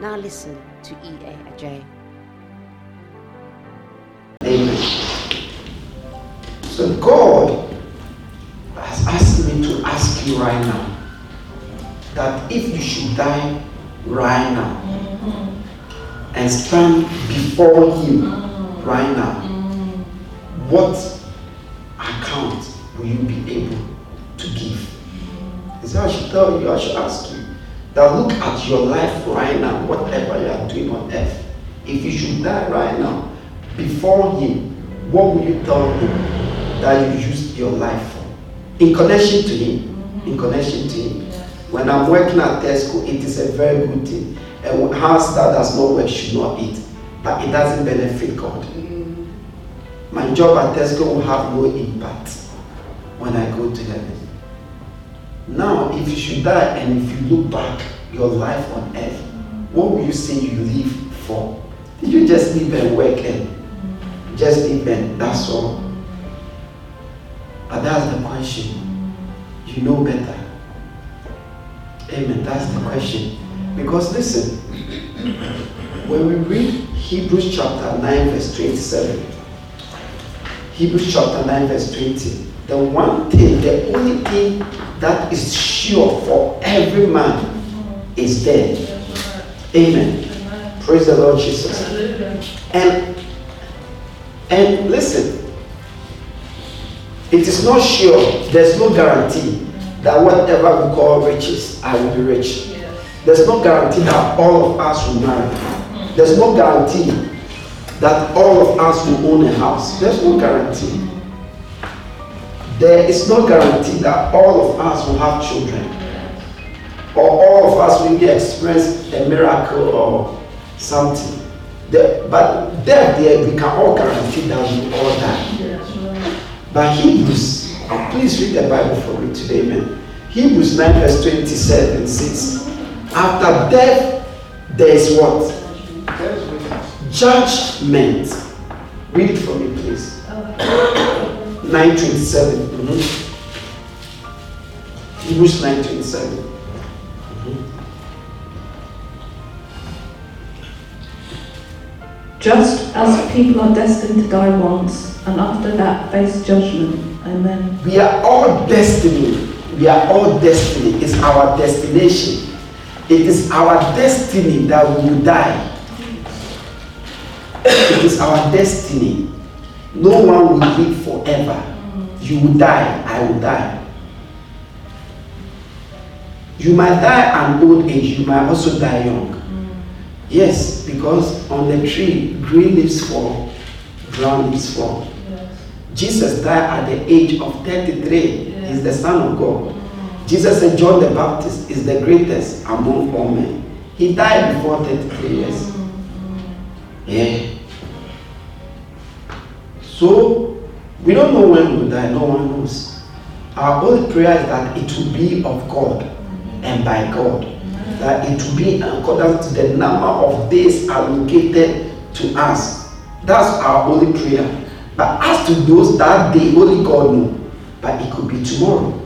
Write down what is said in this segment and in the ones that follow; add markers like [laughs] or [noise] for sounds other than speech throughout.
Now listen to E.A. Adjei. Amen. So God has asked me to ask you right now that if you should die right now and stand before Him right now, what account will you be able to give? Is that I should tell you, I should ask you that look at your life right now, whatever you are doing on earth. If you should die right now before Him, what will you tell Him that you used your life for? In connection to Him. Mm-hmm. In connection to Him. When I'm working at Tesco, it is a very good thing. A house that does not work should not eat, but it doesn't benefit God. Mm-hmm. My job at Tesco will have no impact when I go to heaven. Now, if you should die and if you look back your life on earth, what will you say you live for? Did you just live and work and just live and that's all? But that's the question. You know better. Amen. That's the question. Because listen, when we read Hebrews chapter 9, verse 27, Hebrews chapter 9, verse 20, the one thing, the only thing that is sure for every man is death. Amen. Praise the Lord Jesus. And and listen, it is not sure, there's no guarantee that whatever we call riches, I will be rich. There's no guarantee that all of us will marry. There's no guarantee that all of us will own a house. There's no guarantee. There is no guarantee that all of us will have children. Or all of us will experience a miracle or something. The, but death there, we can all guarantee that we will all die. But Hebrews, please read the Bible for me today, man. Hebrews 9 verse 27 says, After death, there is what? Judgment. Read it for me, please. 927. Mhm. Hebrews 927. Just as people are destined to die once, and after that face judgment. Amen. We are all destiny. We are all destiny. It's our destination. It is our destiny that we will die. It is our destiny. No one will live forever. You will die. I will die. You might die at old age. You might also die young. Yes, because on the tree, green leaves fall, brown leaves fall. Jesus died at the age of 33. He's the Son of God. Jesus said John the Baptist is the greatest among all men. He died before 33 years. Mm-hmm. Yeah. So, we don't know when we will die. No one knows. Our only prayer is that it will be of God and by God. That it will be according to the number of days allocated to us. That's our only prayer. But as to those that day, only God knows. But it could be tomorrow.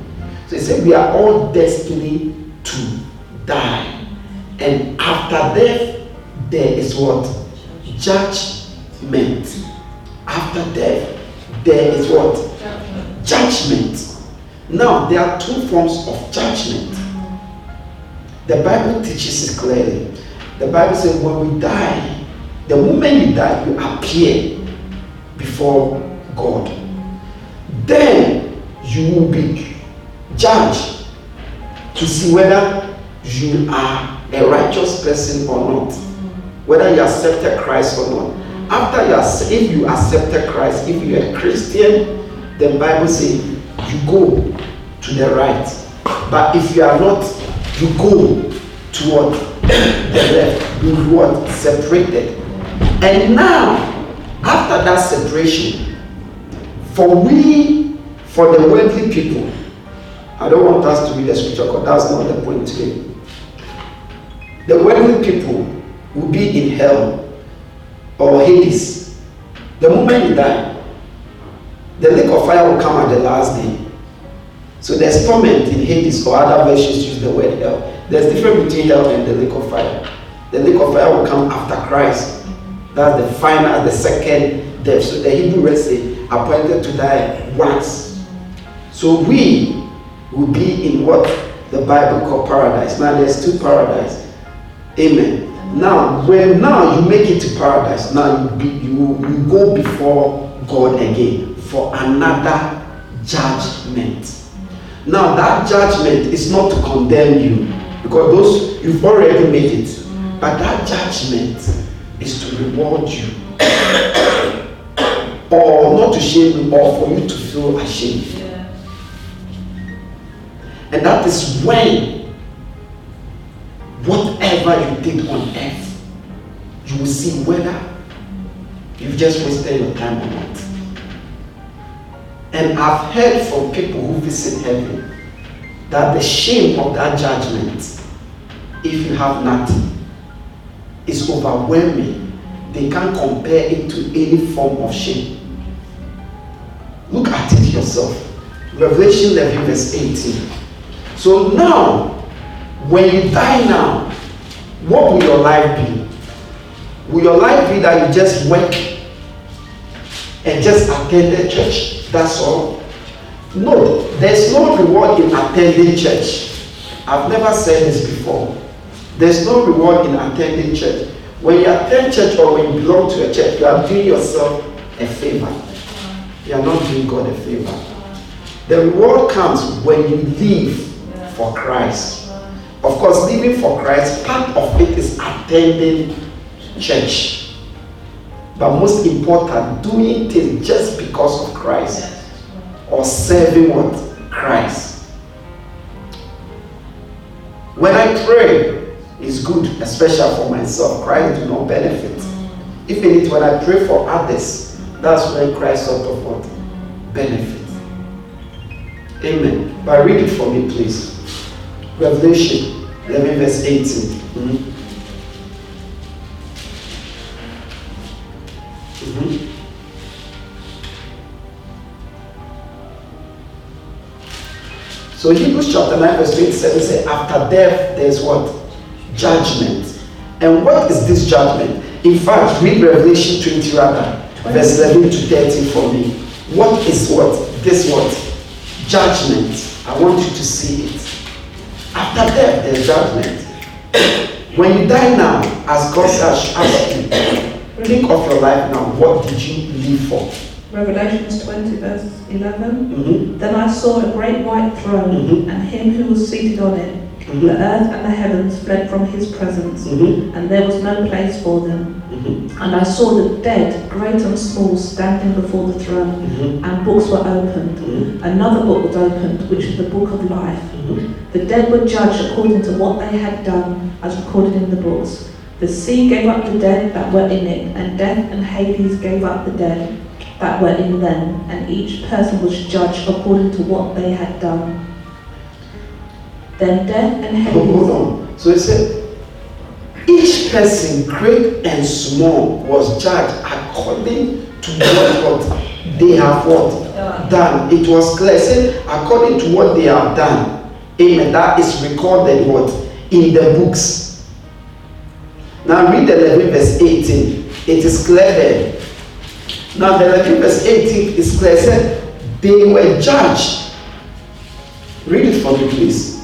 So he said, We are all destined to die. And after death, there is what? Judgment. After death, there is what? Judgment. Now, there are two forms of judgment. The Bible teaches it clearly. The Bible says, when we die, the moment you die, you appear before God. Then you will be judged to see whether you are a righteous person or not, whether you accepted Christ or not. After you are, if you accepted Christ, if you are Christian, the Bible says you go to the right. But if you are not, you go to what? the left. We what? Separated. And now, after that separation, for we, for the worldly people, I don't want us to read the scripture because that's not the point today. The worldly people will be in hell or Hades. The moment you die, the lake of fire will come at the last day. So there's torment in Hades, or other versions use the word hell. There's difference between hell and the lake of fire. The lake of fire will come after Christ. That's the final, the second death. So the Hebrew words say, appointed to die once. So we will be in what the Bible called paradise. Now there's two paradise. Amen. Now, when now you make it to paradise, now you, be, you, you go before God again for another judgment. Now that judgment is not to condemn you because those you've already made it, but that judgment is to reward you [coughs] or not to shame you or for you to feel ashamed. Yeah. And that is when whatever you did on earth, you will see whether you've just wasted your time or not. And I've heard from people who visit heaven that the shame of that judgment, if you have nothing, is overwhelming. They can't compare it to any form of shame. Look at it yourself. Revelation 11, verse 18. So now, when you die now, what will your life be? Will your life be that you just work and just attend the church? That's all. No, there's no reward in attending church. I've never said this before. There's no reward in attending church. When you attend church or when you belong to a church, you are doing yourself a favor. You are not doing God a favor. The reward comes when you live for Christ. Of course, living for Christ, part of it is attending church. But most important, doing things just because of Christ or serving what? Christ. When I pray, it's good, especially for myself. Christ do not benefit. If anything, when I pray for others, that's when Christ sort of what? Benefit. Amen. But read it for me, please. Revelation 11, verse 18. Mm-hmm. So Hebrews chapter 9 verse 27 says, after death there's what? Judgment. And what is this judgment? In fact, read Revelation 20 rather, verse 11 to 13 for me. What is what? This what? Judgment. I want you to see it. After death there's judgment. when you die now, as God has asked you, think of your life now. What did you live for? Revelations 20, verse 11. Mm-hmm. Then I saw a great white throne, mm-hmm. and him who was seated on it. Mm-hmm. The earth and the heavens fled from his presence, mm-hmm. and there was no place for them. Mm-hmm. And I saw the dead, great and small, standing before the throne, mm-hmm. and books were opened. Another book was opened, which is the book of life. The dead were judged according to what they had done, as recorded in the books. The sea gave up the dead that were in it, and death and Hades gave up the dead that were in them, and each person was judged according to what they had done. Then death and Hades. Hold on. So he said, each person, great and small, was judged according to what, what they have what done. It was clear. Say, according to what they have done. Amen. That is recorded what in the books. Now read the 11 verse 18. It is clear there now, the 11 verse 18 is clear. Said, they were judged. Read it for me, please.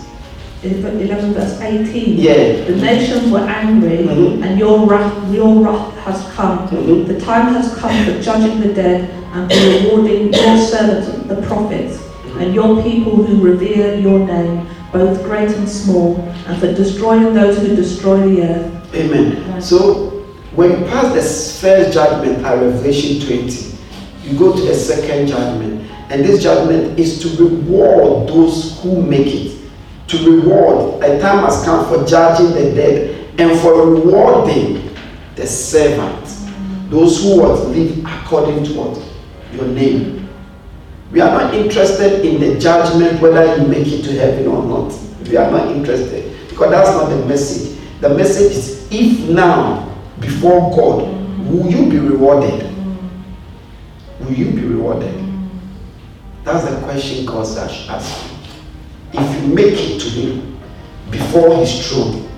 11 verse 18. Yeah. The nations were angry, mm-hmm. and your wrath, your wrath has come. Mm-hmm. The time has come for judging the dead and for rewarding your servants, the prophets, and your people who revere your name, both great and small, and for destroying those who destroy the earth. Amen. So when you pass the first judgment at Revelation 20, you go to the second judgment. And this judgment is to reward those who make it. To reward. A time has come for judging the dead and for rewarding the servant, those who what live according to what your name. We are not interested in the judgment whether you make it to heaven or not. We are not interested because that's not the message. The message is if now before God will you be rewarded? Will you be rewarded? That's the question God asks If you make it to Him before His throne,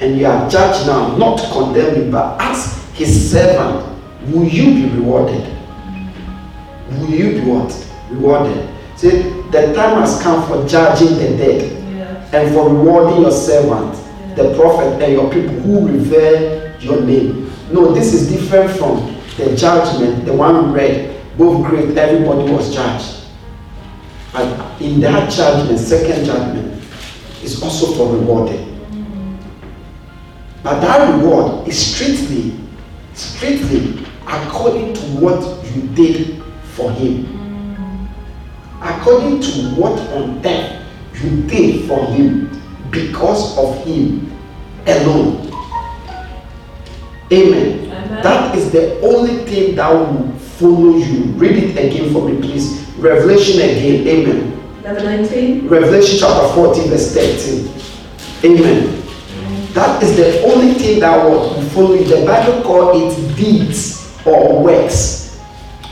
and you are judged now, not to condemn Him, but as His servant, will you be rewarded? Will you be what? Rewarded. See, the time has come for judging the dead and for rewarding your servant, the prophet, and your people who revere your name. No, this is different from the judgment, the one we read. Both great, everybody was judged. But in that judgment, second judgment, is also for rewarding. But that reward is strictly, strictly according to what you did for him. According to what on earth you did for him because of him alone. Amen. Amen. That is the only thing that will follow you. Read it again for me, please. Revelation again. Amen. 19. Revelation chapter 14, verse 13. Amen. That is the only thing that will follow you. The Bible calls it deeds or works.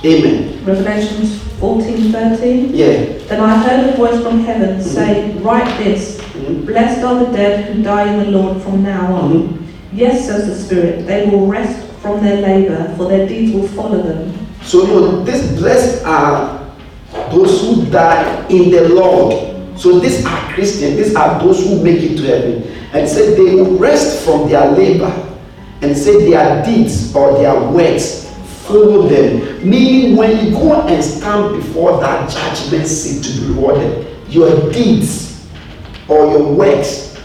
Amen. Revelation 14, 13. Yeah. Then I heard a voice from heaven mm-hmm. say, Write this mm-hmm. Blessed are the dead who die in the Lord from now on. Mm-hmm. Yes, says the Spirit, they will rest from their labor, for their deeds will follow them. So, you know, this blessed are those who die in the Lord. So, these are Christians, these are those who make it to heaven. And said they will rest from their labor and say their deeds or their works follow them. Meaning, when you go and stand before that judgment seat to be rewarded, your deeds or your works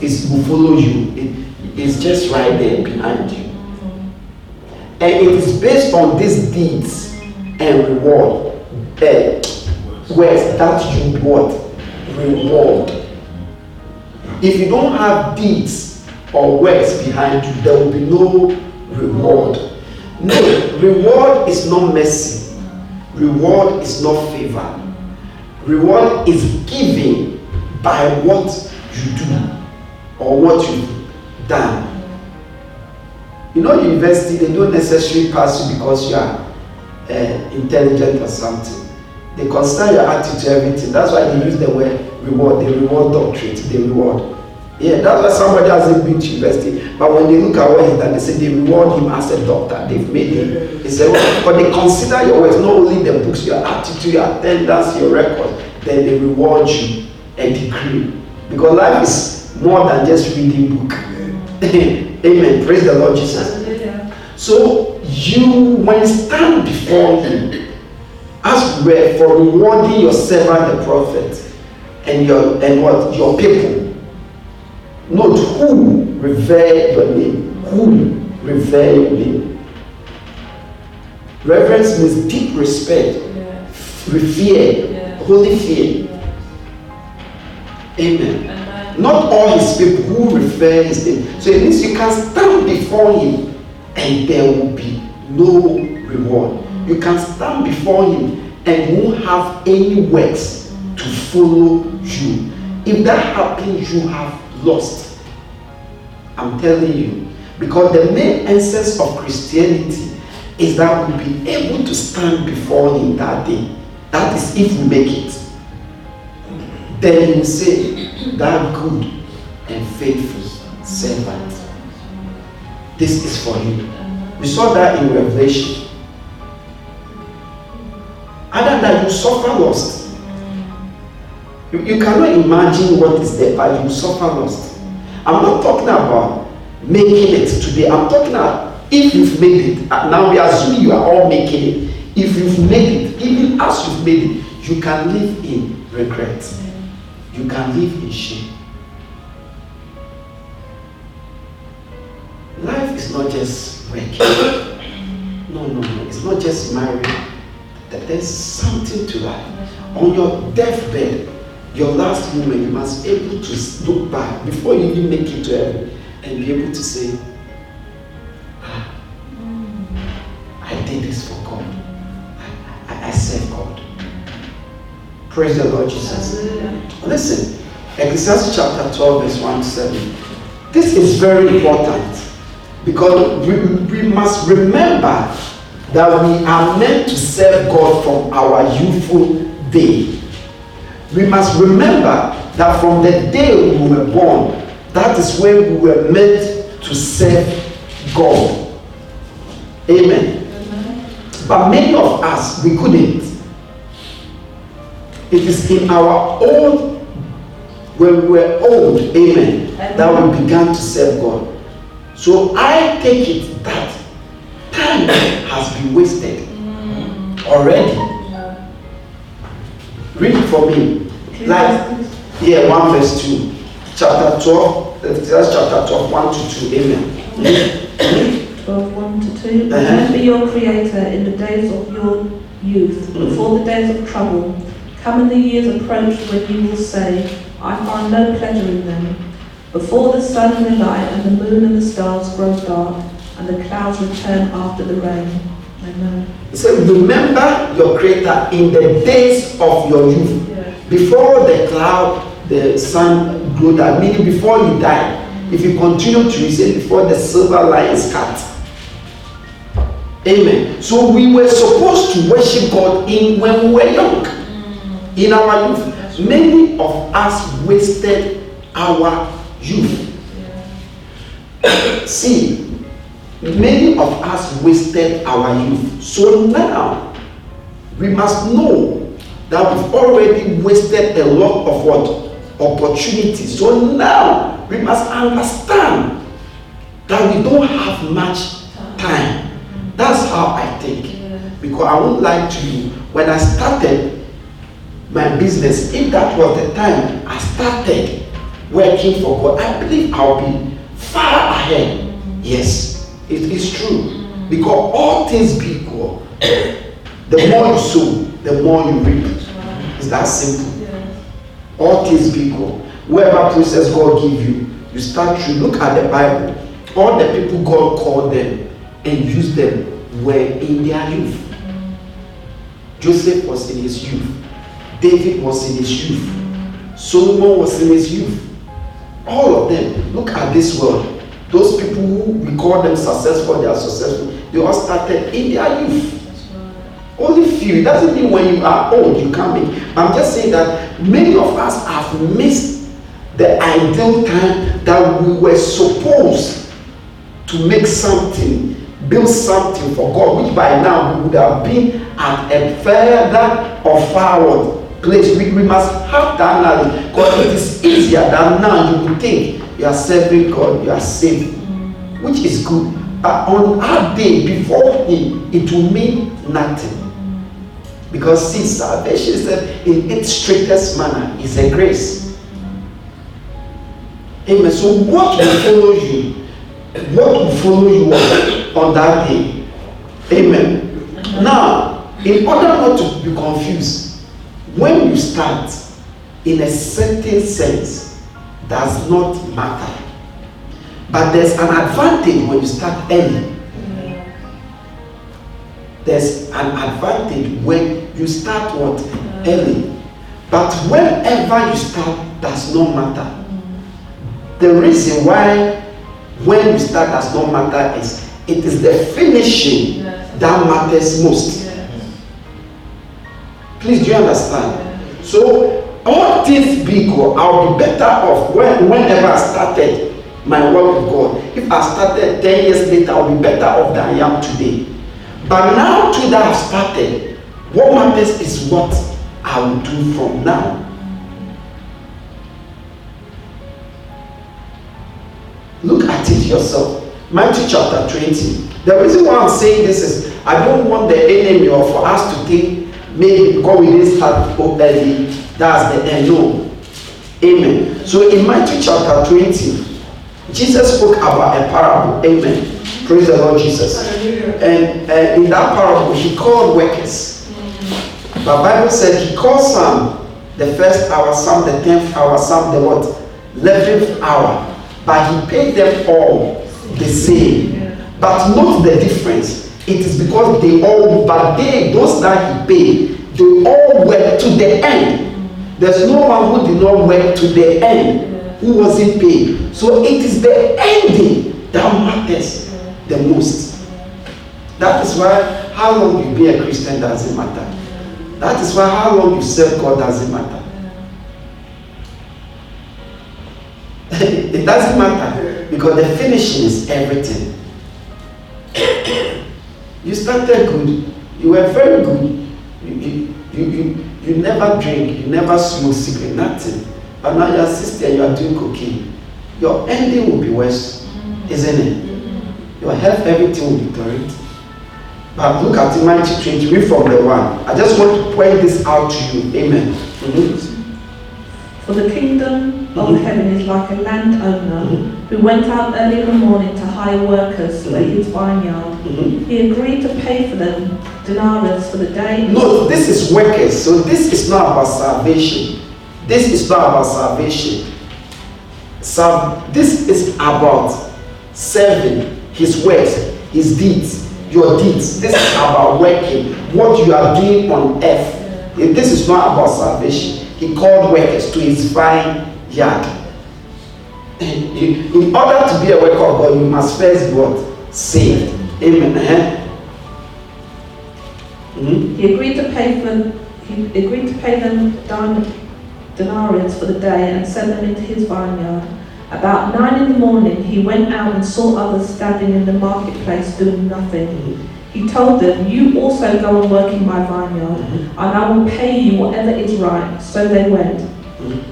is will follow you. It is just right there behind you. And it is based on these deeds and reward. Uh, works that you what? Reward. If you don't have deeds or works behind you, there will be no reward. No, reward is not mercy. Reward is not favor. Reward is given by what you do or what you've done. You know, university, they don't necessarily pass you because you are uh, intelligent or something. They consider your attitude to everything. That's why they use the word reward. They reward doctorate. They reward. Yeah, that's why somebody hasn't been to university. But when they look at what he's done, they say they reward him as a doctor. They've made him. They say, well, but they consider your works, not only the books, your attitude, your attendance, your record. Then they reward you a degree. Because life is more than just reading book. [laughs] Amen. Praise the Lord Jesus. So you, when stand before him, ask for rewarding your servant, the prophet, and your and what your people Note who revere your name. Who revere your name. Reverence means deep respect, yeah. fear, yeah. holy fear. Yeah. Amen. Amen. Not all his people who revere his name. So it means you can stand before him and there will be no reward. You can stand before him and won't have any works to follow you. If that happens, you have lost. I'm telling you. Because the main essence of Christianity is that we'll be able to stand before Him that day. That is if we make it. Then He will say, That good and faithful servant. This is for you. We saw that in Revelation. Other than you suffer lost. You, you cannot imagine what is there, but you suffer lost. I'm not talking about making it today. I'm talking about if you've made it. Uh, now we assume you are all making it. If you've made it, even as you've made it, you can live in regret. You can live in shame. Life is not just working. [coughs] No, no, no. It's not just marriage. That there's something to life. On your deathbed, your last moment, you must be able to look back before you even make it to heaven and be able to say, ah, I did this for God. I, I serve God. Praise the Lord Jesus. Listen, Ecclesiastes chapter 12, verse 1 to 7. This is very important because we, we must remember that we are meant to serve God from our youthful day. We must remember that from the day we were born, that is when we were meant to serve God. Amen. But many of us, we couldn't. It is in our old, when we were old, amen, that we began to serve God. So I take it that time has been wasted already. Read it for me. Like, yeah, 1 verse 2. Chapter 12, uh, that's chapter 12, 1 to 2. Amen. 12, 1 to 2. Uh-huh. Remember your Creator in the days of your youth, mm. before the days of trouble. Come in the years approach when you will say, I find no pleasure in them. Before the sun and the light and the moon and the stars grow dark, and the clouds return after the rain. Amen. So remember your Creator in the days of your youth. Before the cloud, the sun grew dark, meaning before you die. If you continue to read, before the silver line is cut. Amen. So we were supposed to worship God in when we were young, in our youth. Many of us wasted our youth. See, many of us wasted our youth. So now we must know that we've already wasted a lot of what opportunities. So now we must understand that we don't have much time. That's how I think. Because I won't lie to you. When I started my business, if that was the time I started working for God, I believe I'll be far ahead. Yes, it is true. Because all things be equal. The more you sow, the more you reap. It's that simple. All things be equal. Whoever process God give you, you start to look at the Bible. All the people God called them and used them were in their youth. Joseph was in his youth. David was in his youth. Solomon was in his youth. All of them. Look at this world. Those people who we call them successful, they are successful. They all started in their youth. Only few. It doesn't mean when you are old you can't be. I'm just saying that many of us have missed the ideal time that we were supposed to make something, build something for God, which by now we would have been at a further or forward place. We, we must have that knowledge because it is easier than now you would think you are serving God, you are saved, which is good. But on our day before Him, it will mean nothing. Because see, salvation is in its strictest manner is a grace. Amen. So what will follow you? What will follow you on, on that day? Amen. Now, in order not to be confused, when you start in a certain sense does not matter. But there's an advantage when you start early. There's an advantage when you start what? Early. But whenever you start does not matter. The reason why when you start does not matter is it is the finishing that matters most. Please, do you understand? So, all things be equal, I'll be better off when, whenever I started my work with God. If I started 10 years later, I'll be better off than I am today. But now to that I've started, what matters is what I will do from now. Look at it yourself. Matthew chapter 20. The reason why I'm saying this is I don't want the enemy or for us to think maybe because we didn't start early, that's the end. No. Amen. So in Matthew chapter 20, Jesus spoke about a parable. Amen. Praise the Lord Jesus. And uh, in that parable, he called workers. But Bible said he called some the first hour, some the tenth hour, some the what? Eleventh hour. but he paid them all the same. But note the difference. It is because they all, but they, those that he paid, they all work to the end. There's no one who did not work to the end who wasn't paid. So it is the ending that matters the most. That is why how long you be a Christian doesn't matter. That is why how long you serve God doesn't matter. [laughs] it doesn't matter because the finishing is everything. [coughs] you started good, you were very good. You, you, you, you, you never drink, you never smoke cigarette, nothing. But now you're sister, you are doing cocaine. Your ending will be worse, isn't it? Your health, everything will deteriorate. But look at Matthew 20, read from the one. I just want to point this out to you. Amen. Mm-hmm. For the kingdom of mm-hmm. heaven is like a landowner mm-hmm. who went out early in the morning to hire workers for his vineyard. Mm-hmm. He agreed to pay for them denarius for the day. No, this is workers. So this is not about salvation. This is not about salvation. So this is about serving his works, his deeds, your deeds. This is about working, what you are doing on earth. This is not about salvation he called workers to his vine yard. [clears throat] In order to be a worker of God, you must first be what? Saved. Amen. Uh-huh. Mm-hmm. He agreed to pay for he agreed to pay them denarius for the day and send them into his vineyard. About nine in the morning, he went out and saw others standing in the marketplace doing nothing. Mm-hmm. He told them, You also go and work in my vineyard, and I will pay you whatever is right. So they went.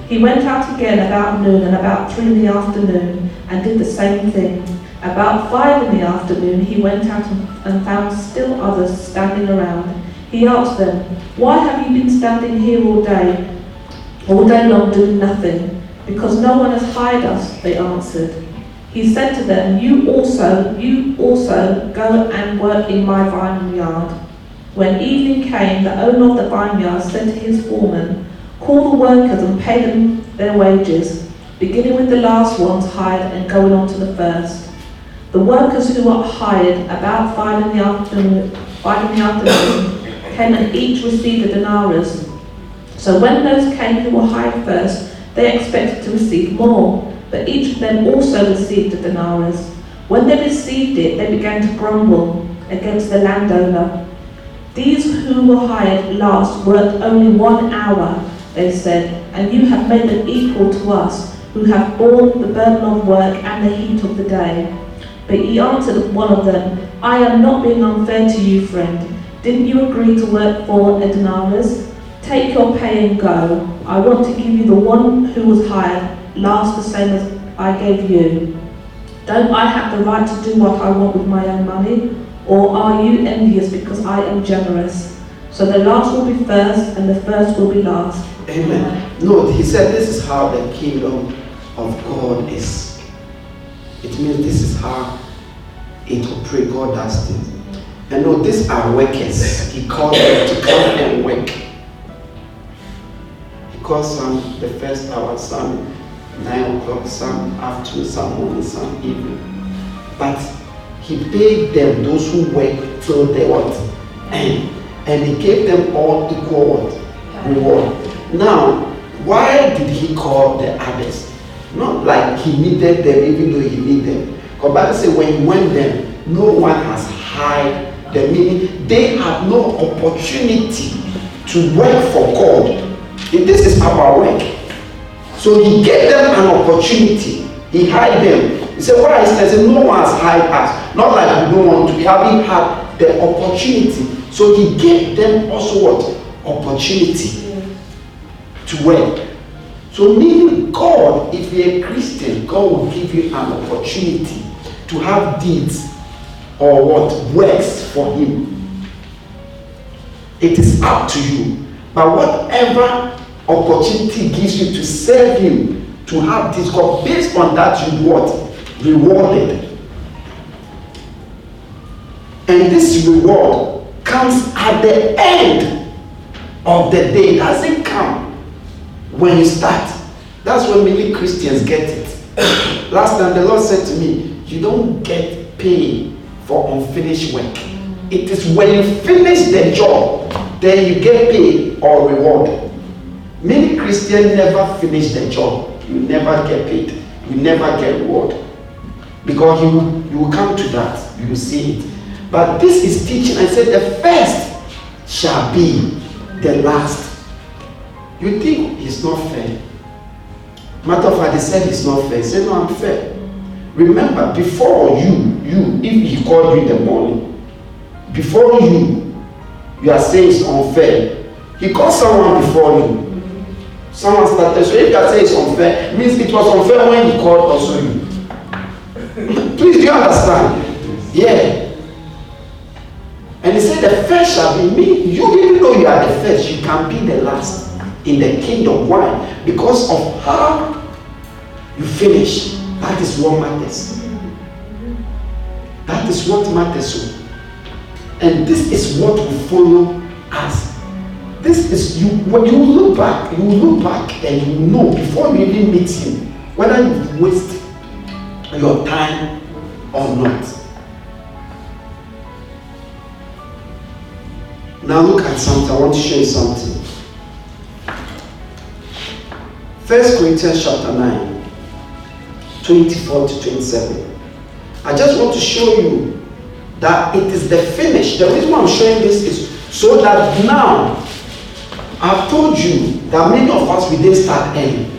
He went out again about noon and about three in the afternoon and did the same thing. About five in the afternoon he went out and found still others standing around. He asked them, Why have you been standing here all day, all day long doing nothing? Because no one has hired us, they answered. He said to them, You also, you also go and work in my vineyard. When evening came, the owner of the vineyard said to his foreman, Call the workers and pay them their wages, beginning with the last ones hired and going on to the first. The workers who were hired about five in the afternoon, five in the afternoon came and each received a denarius. So when those came who were hired first, they expected to receive more but each of them also received a denarius. When they received it, they began to grumble against the landowner. These who were hired last worked only one hour, they said, and you have made them equal to us, who have borne the burden of work and the heat of the day. But he answered one of them, I am not being unfair to you, friend. Didn't you agree to work for a denarius? Take your pay and go. I want to give you the one who was hired last the same as I gave you? Don't I have the right to do what I want with my own money? Or are you envious because I am generous? So the last will be first, and the first will be last. Amen. No, he said this is how the kingdom of God is. It means this is how it operates. God does things. And no, these are workers. He called them to come and work. He calls some the first hour, some 9 o'clock, some afternoon, some morning, some evening. But he paid them, those who work till they what? End. And he gave them all equal? Reward. Now, why did he call the others? Not like he needed them, even though he needed them. Because Bible says when he went there, no one has hired them. Meaning they have no opportunity to work for God. This is our work. So he gave them an opportunity. He hired them. He said, Why is there? No one has hired us. Not like we don't want to. We haven't had the opportunity. So he gave them also what? Opportunity to work. So meaning God, if you're a Christian, God will give you an opportunity to have deeds or what works for him. It is up to you. But whatever opportunity gives you to serve him, to have this God, based on that you what? Rewarded. And this reward comes at the end of the day. It doesn't come when you start. That's when many Christians get it. [coughs] Last time the Lord said to me, You don't get paid for unfinished work. It is when you finish the job, then you get paid or reward. Many Christians never finish the job. You never get paid. You never get reward. Because you, you will come to that. You will see it. But this is teaching. I said the first shall be the last. You think it's not fair. Matter of fact, he said it's not fair. He said, No, I'm fair. Remember, before you, you, if he called you in the morning, before you, you are saying it's unfair. He called someone before you. Someone started. So if you are saying it's unfair, means it was unfair when he called also you. Please, do you understand? Yeah. And he said, The first shall be me. You, even though you are the first, you can be the last in the kingdom. Why? Because of how you finish. That is what matters. That is what matters. And this is what will follow us. This is you when you look back, you look back and you know before you even meet him whether you waste your time or not. Now look at something. I want to show you something. First Corinthians chapter 9, 24 to 27. I just want to show you that it is the finish. The reason why I'm showing this is so that now I've told you that many of us we didn't start early.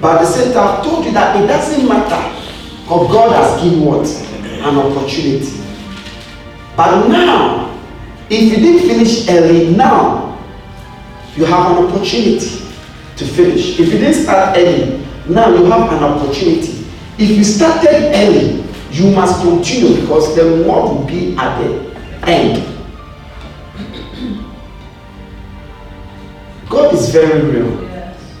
But at the same time, I've told you that it doesn't matter. Because God has given what? An opportunity. But now, if you didn't finish early, now you have an opportunity to finish. If you didn't start early, now you have an opportunity. If you started early, you must continue because the reward will be at the end. God is very real.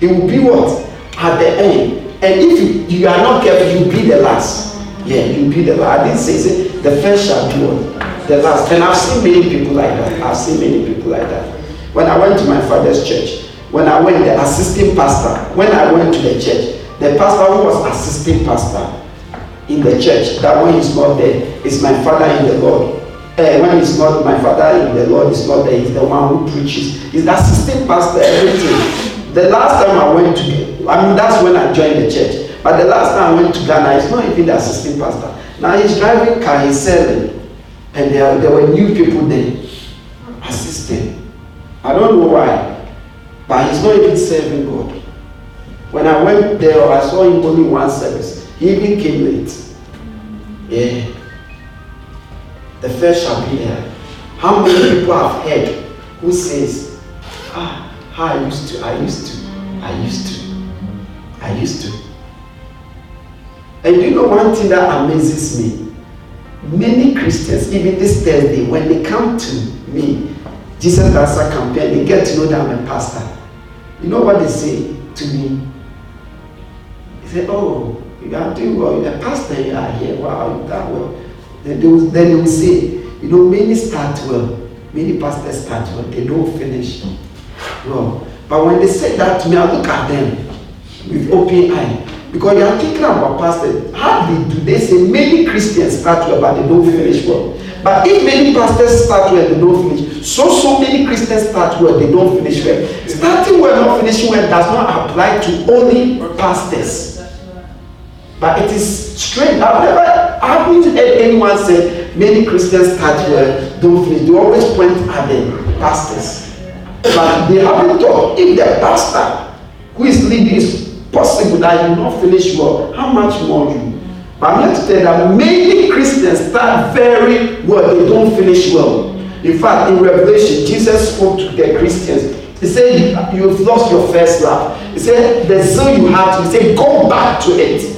It will be what? At the end. And if you, you are not careful, you'll be the last. Yeah, you'll be the last. I didn't say, say the first shall be what? The last. And I've seen many people like that. I've seen many people like that. When I went to my father's church, when I went, the assistant pastor, when I went to the church, the pastor who was assistant pastor in the church, that when he's not there, is my father in the Lord. Uh, when he's not, my father in the Lord is not there, he's the one who preaches. He's the assistant pastor, everything. The last time I went to, I mean, that's when I joined the church. But the last time I went to Ghana, he's not even the assistant pastor. Now he's driving car, he's selling. And there, there were new people there, assisting. I don't know why, but he's not even serving God. When I went there, I saw him only one service. He even came late. Yeah. The first shall be there. How many people have heard who says, Ah, how I used to, I used to, I used to, I used to. And you know one thing that amazes me? Many Christians, even this Thursday, when they come to me, Jesus Answer campaign, they get to know that I'm a pastor. You know what they say to me? They say, Oh, you are doing well, you're a pastor, you are here, wow, you done well. Then they, will, then they will say, You know, many start well, many pastors start well, they don't finish well. But when they say that to me, I look at them with open eye. Because you are thinking about pastors. Hardly do they say many Christians start well, but they don't finish well. But if many pastors start well, they don't finish. So, so many Christians start well, they don't finish well. Starting well, not finishing well does not apply to only pastors. But it is strange. I've never, I haven't heard anyone say many Christians start well, don't finish. They always point at the pastors. But they haven't thought if the pastor who is leading is possible that you not finish well, how much more you? But I'm here to tell that many Christians start very well, they don't finish well. In fact, in Revelation, Jesus spoke to the Christians. He said, You've lost your first love. He said, The zeal you had, he said, Go back to it.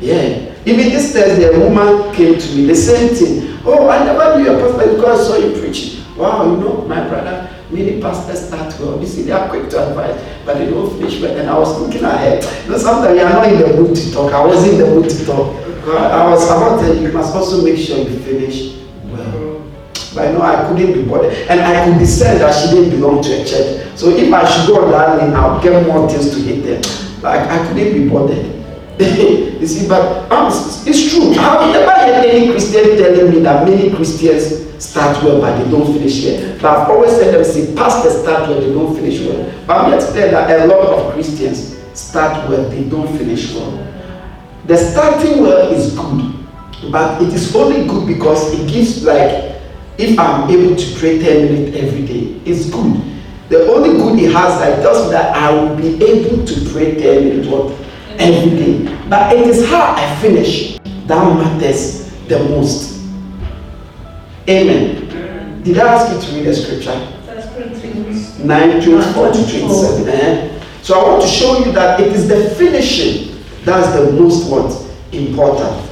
Yeah. Even this Thursday, a woman came to me, the same thing. Oh, I never knew your pastor because I saw you preaching. Wow, you know, my brother, many pastors start well. You see, they are quick to advise, but they don't finish well. And I was looking ahead. You know, sometimes you are not in the mood to talk. I was in the mood to talk. I was about to, you must also make sure you finish well. But I know I couldn't be bothered. And I could discern that she didn't belong to a church. So if I should go on that lane, I'll get more things to hit them. Like I couldn't be bothered. [laughs] you see, but um, it's true. I've never heard any Christian telling me that many Christians start well but they don't finish well. But I've always said them say pastors start well, they don't finish well. But I'm here to tell that a lot of Christians start well, they don't finish well. The starting well is good, but it is only good because it gives like if I'm able to pray 10 minutes every day, it's good. The only good it has that does that I will be able to pray 10 minutes every day. But it is how I finish that matters the most. Amen. Did I ask you to read the scripture? First Corinthians 9 24 to 27. Eh? So I want to show you that it is the finishing that's the most what important.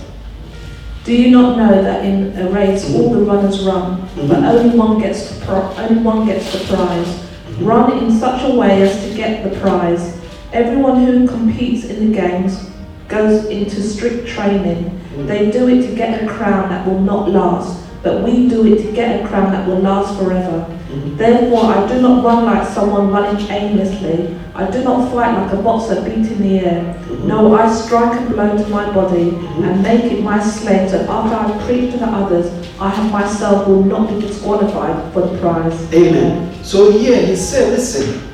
Do you not know that in a race Mhm. all the runners run, but Mhm. only one gets the pro- only one gets the prize? Mhm. Run in such a way as to get the prize. Everyone who competes in the games goes into strict training. They do it to get a crown that will not last, but we do it to get a crown that will last forever. Mhm. Therefore, I do not run like someone running aimlessly. I do not fight like a boxer beating the air. No, I strike a blow to my body and make it my slave, so after I preach to the others, I have myself will not be disqualified for the prize. Amen. So here he said, listen,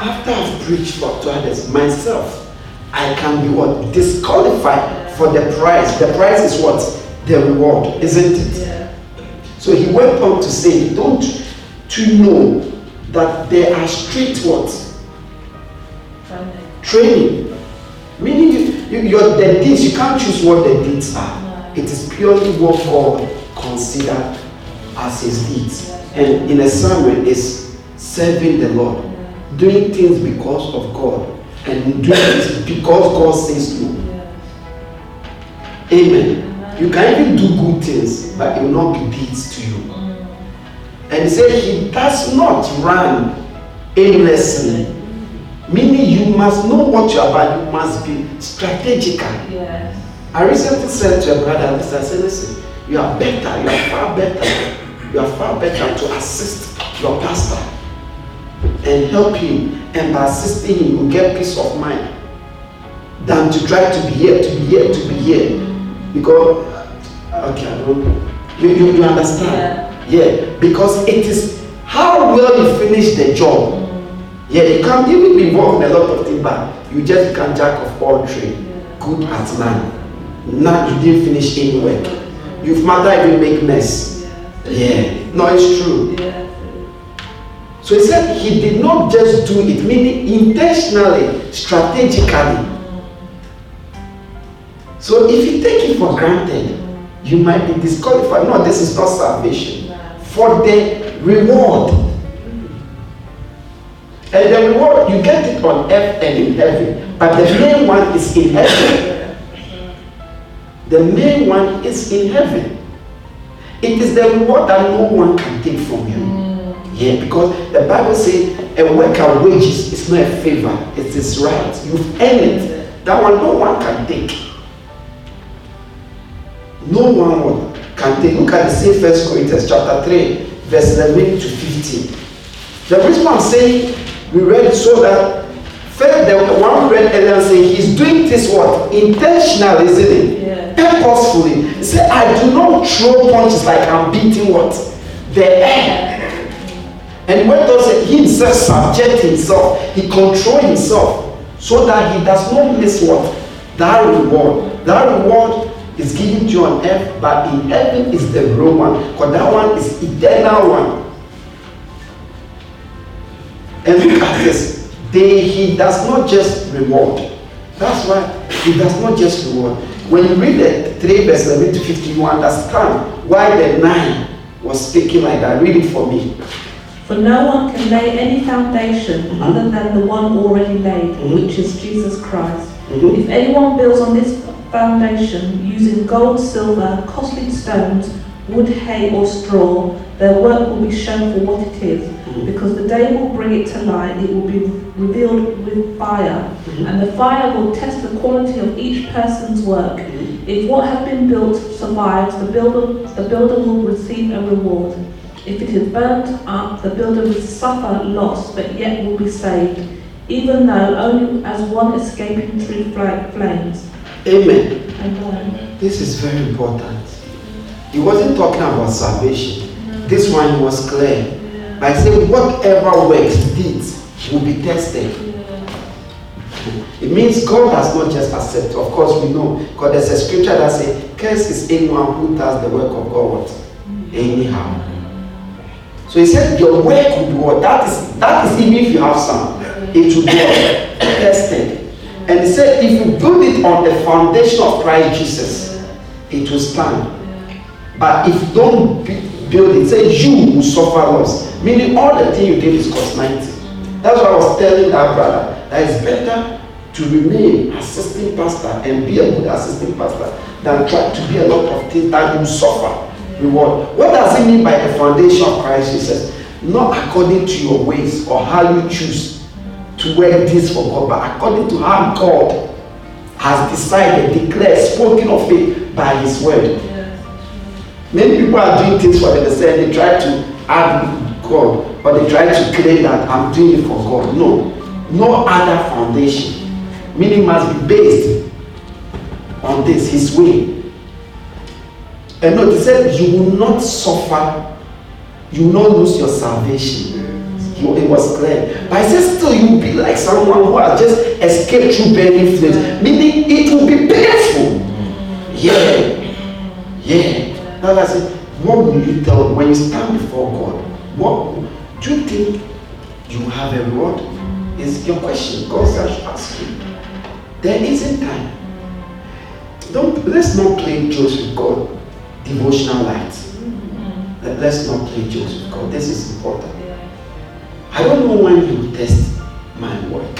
after I've preached for to others, myself, I can be what? Disqualified for the prize. The prize is what? The reward, isn't it? Yeah. So he went on to say, don't to know that there are strict what? Training. Meaning you, you, your, the deeds, you can't choose what the deeds are. It is purely what God considered as his deeds. And in a summary, is serving the Lord, doing things because of God, and doing it because God says to. Amen. You can even do good things, but it will not be deeds to you. And he said he does not run aimlessly. Meaning you must know what you are about, you must be strategical. Yes. I recently said to a brother, I said, listen, you are better, you are far better, you are far better to assist your pastor and help him, and by assisting him, you get peace of mind than to try to be here, to be here, to be here. Because, okay, I don't, you, you, you understand? Yeah. because it is how well you finish the job. Yeah, you can even be involved in a lot of things, but you just become jack of all trades, good at none. Now you didn't finish any work. You've mother even make mess. Yeah, no, it's true. So he said he did not just do it, meaning intentionally, strategically. So if you take it for granted, you might be disqualified. No, this is not salvation. For the reward. And the reward, you get it on earth and in heaven. But the main one is in heaven. The main one is in heaven. It is the reward that no one can take from you. Yeah, because the Bible says a worker wages is not a favor, it is right. You've earned it. That one no one can take. No one can take. Look at the same First Corinthians chapter 3, verse 11 to 15. The reason I'm saying we read it so that first the one read earlier saying he's doing this what? Intentional, isn't it? Yeah. Purposefully. He said, I do not throw punches like I'm beating what? The air. And when does? He himself subject himself, he control himself so that he does not miss what? That reward. That reward is given to you on earth, but in heaven is the real one. Because that one is eternal one. And look at this. They, he does not just reward. That's why he does not just reward. When you read the 3 verse 11 to 15, you understand why the 9 was speaking like that. Read it for me. For no one can lay any foundation Mhm. other than the one already laid, Mhm. which is Jesus Christ. Mhm. If anyone builds on this foundation using gold, silver, costly stones, wood, hay, or straw, their work will be shown for what it is, Mhm. because the day will bring it to light. It will be revealed with fire, Mhm. and the fire will test the quality of each person's work. Mhm. If what has been built survives, the builder, the builder will receive a reward. If it is burnt up, the builder will suffer loss, but yet will be saved, even though only as one escaping through flames. Amen. Amen. This is very important. He wasn't talking about salvation. This one was clear. By saying whatever works deeds will be tested. It means God has not just accepted. Of course, we know because there's a scripture that says, "Curse is anyone who does the work of God anyhow." So he said, "Your work will be what? That is that is even if you have some, it will be tested." And he said, "If you build it on the foundation of Christ Jesus, it will stand." But if you don't build it, say you will suffer loss. Meaning all the thing you did is cosmetic. That's what I was telling that brother. That it's better to remain assistant pastor and be a good assistant pastor than try to be a lot of things that you suffer reward. What does it mean by the foundation of Christ Jesus? Not according to your ways or how you choose to wear this for God, but according to how God has decided, declared, spoken of it by His word. Many people are doing things for themselves. They try to add God, or they try to claim that I'm doing it for God. No, no other foundation. Meaning must be based on this, His way. And note, He said, You will not suffer, you will not lose your salvation. It was clear. But I said, Still, you will be like someone who has just escaped through burning flames, meaning it will be painful. Yeah, yeah. Now I said, what will you tell when you stand before God? What do you think you have a reward? Is your question. God says ask you. There isn't time. Don't let's not play jokes with God. Devotional lights. Mm-hmm. Let's not play jokes because This is important. I don't know when He will test my work.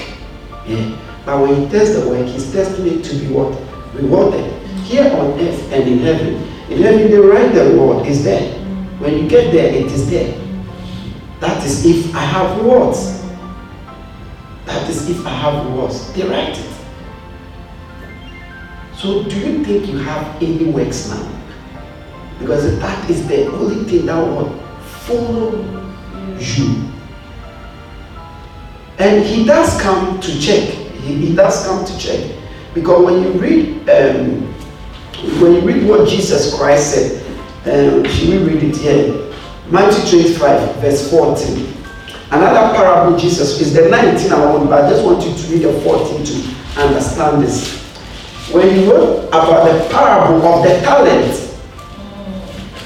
Yeah. But when He tests the work, He's testing it to be what? Rewarded. Mm-hmm. Here on earth and in heaven in heaven, they write the reward is there. Mm-hmm. When you get there, it is there. That is if I have rewards. That is if I have rewards. They write it. So do you think you have any works now? Because that is the only thing that will follow you. And he does come to check. He, he does come to check. Because when you read um, when you read what Jesus Christ said, um, should we read it here? Matthew 25, verse 14. Another parable Jesus is the 19 I want, but I just want you to read the 14 to understand this. When you wrote about the parable of the talent,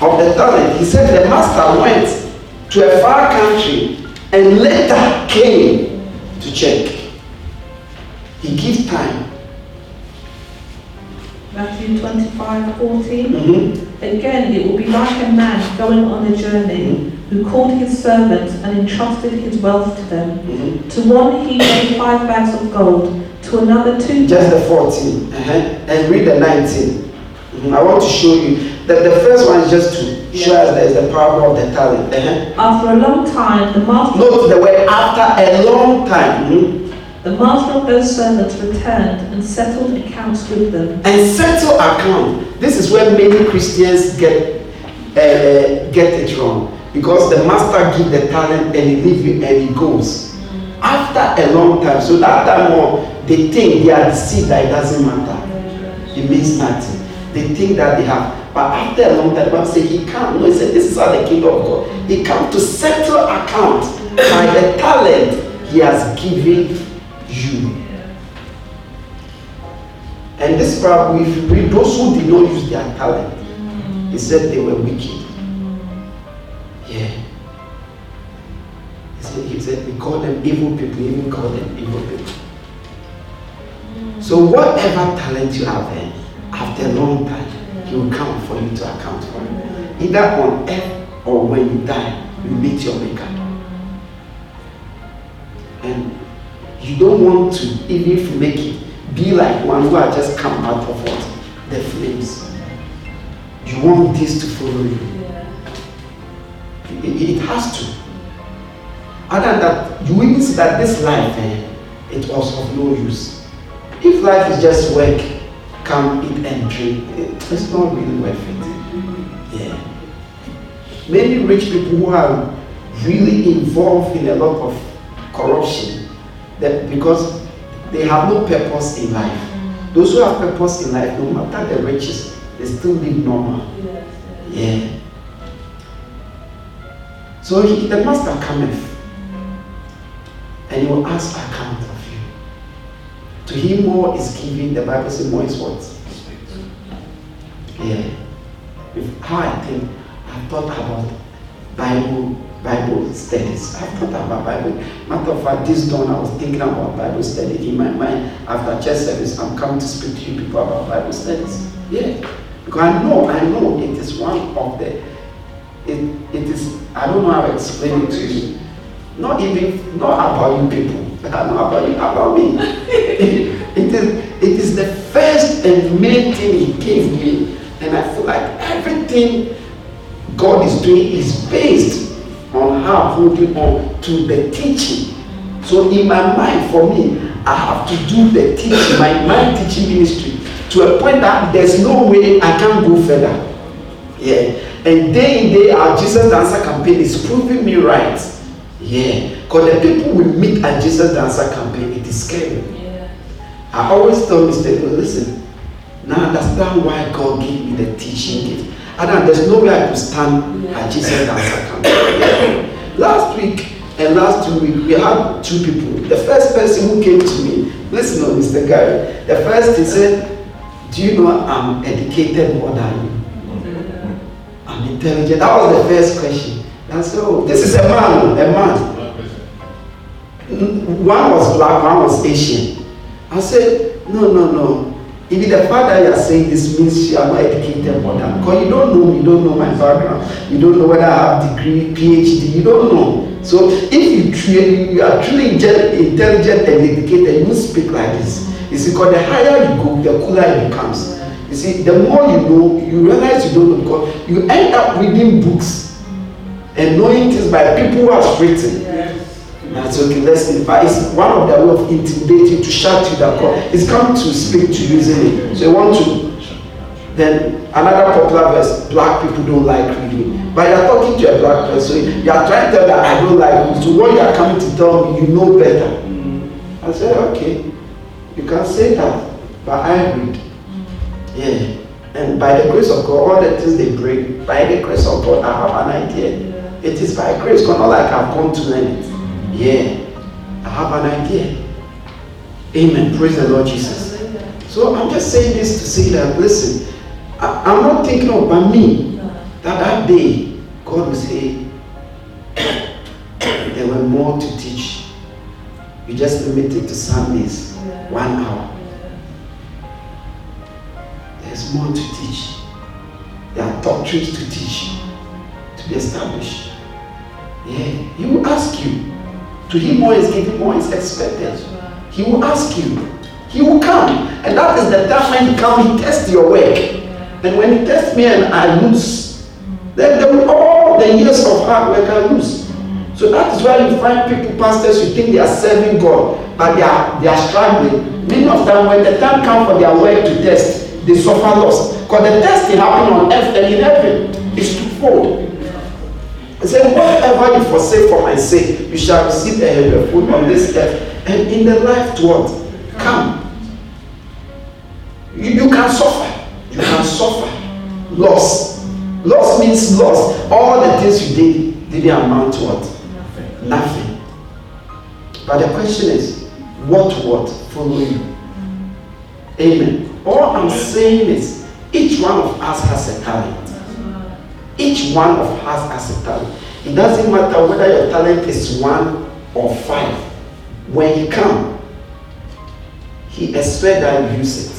of the talent, he said the master went to a far country and later came to check. He gives time Matthew 25, 14. Mm-hmm. Again, it will be like a man going on a journey mm-hmm. who called his servants and entrusted his wealth to them. Mm-hmm. To one he gave five bags of gold, to another two. Just the 14. Uh-huh. And read the 19. Mm-hmm. I want to show you that the first one is just to show us there's the power of the talent. Uh-huh. After a long time, the master. Note the word after a long time. Mm-hmm. The master of those servants returned and settled accounts with them. And settle account. This is where many Christians get uh, get it wrong because the master give the talent and he leave you and he goes. After a long time, so that time more they think they are deceived that it doesn't matter. It means nothing. They think that they have. But after a long time, Bible say he come. No, he said this is how the kingdom of God. He come to settle account by the talent he has given you. And this you read, those who did not use their talent, he said they were wicked. Yeah. He said, he said we call them evil people, even call them evil people. So whatever talent you have then, after a long time, he will come for you to account for it. Either on earth or when you die, you meet your maker. And you don't want to, even if you make it, be like one who has just come out of what? The flames. You want this to follow you. It, it, has to. Other than that, you even see that this life, eh, it was of no use. If life is just work, come eat and drink, it's not really worth it. Yeah. Many rich people who are really involved in a lot of corruption that because they have no purpose in life. Those who have purpose in life, no matter the riches, they still live normal. Yeah. So he, the master cometh and he will ask account. To him more is given, the Bible says more is what? Yeah. If, how I think, I've thought about Bible Bible studies. I've thought about Bible. Matter of fact, this dawn I was thinking about Bible study in my mind. After church service, I'm coming to speak to you people about Bible studies. Yeah. Because I know, I know it is one of the it, it is I don't know how to explain it to you. Not even not about you people. [laughs] Know about you, about me. It, is it is the first and main thing he gave me. And I feel like everything God is doing is based on how holding on to the teaching. So in my mind, for me, I have to do the teaching, my mind teaching ministry, to a point that there's no way I can go further. Yeah. And day in, day out, Jesus Answer campaign is proving me right. Yeah. Because the people we meet at Jesus Answer campaign, it is scary. I always tell Mr. listen, now understand why God gave me the teaching gift. And there's no way I could stand yeah. at Jesus. Yeah. Last week and last two weeks, we had two people. The first person who came to me, listen on Mr. Gary, the first he said, Do you know I'm educated more than you? I'm intelligent. That was the first question. And so this is a man, a man. One was black, one was Asian. I said, no, no, no. If the fact that you are saying this means you are not educated more than because you don't know me, don't know my background, you don't know whether I have degree, PhD, you don't know. So if you truly you are truly intelligent and educated, you speak like this. You see, because the higher you go, the cooler it becomes. You see, the more you know, you realize you don't know because you end up reading books and knowing things by people who have written. That's okay, let's. But it's one of the way of intimidating to shout you that God is come to speak to you, isn't it? So you want to. Then another popular verse, black people don't like reading. But you're talking to a black person, you are trying to tell that I don't like reading. So what you are coming to tell me, you know better. I said, okay, you can say that, but I read. Yeah. And by the grace of God, all the things they bring, by the grace of God, I have an idea. It is by grace, not like I've come to learn it. Yeah. I have an idea. Amen. Praise the Lord Jesus. So I'm just saying this to say that, listen, I, am not thinking about me. That that day, God will say, [coughs] there were more to teach. You just limited to Sundays, one hour. There's more to teach. There are doctrines to teach, to be established. Yeah, he will ask you. To him, more is given, more is expected. He will ask you. He will come. And that is the time when he comes, he tests your work. And when he tests me and I lose, then, then all the years of hard work I lose. So that is why you find people, pastors, you think they are serving God, but they are, they are struggling. Many of them, when the time comes for their work to test, they suffer loss. Because the testing happen on earth and in heaven is twofold. He said, Whatever you forsake for my sake, you shall receive a food on this earth. And in the life to what? Come. You, you can suffer. You can suffer. Loss. Loss means loss. All the things you did didn't amount to what? Nothing. Nothing. But the question is, what what follow you? Amen. All I'm saying is, each one of us has a talent. Each one of us has a talent. It doesn't matter whether your talent is one or five. When you come, he expects that you use it.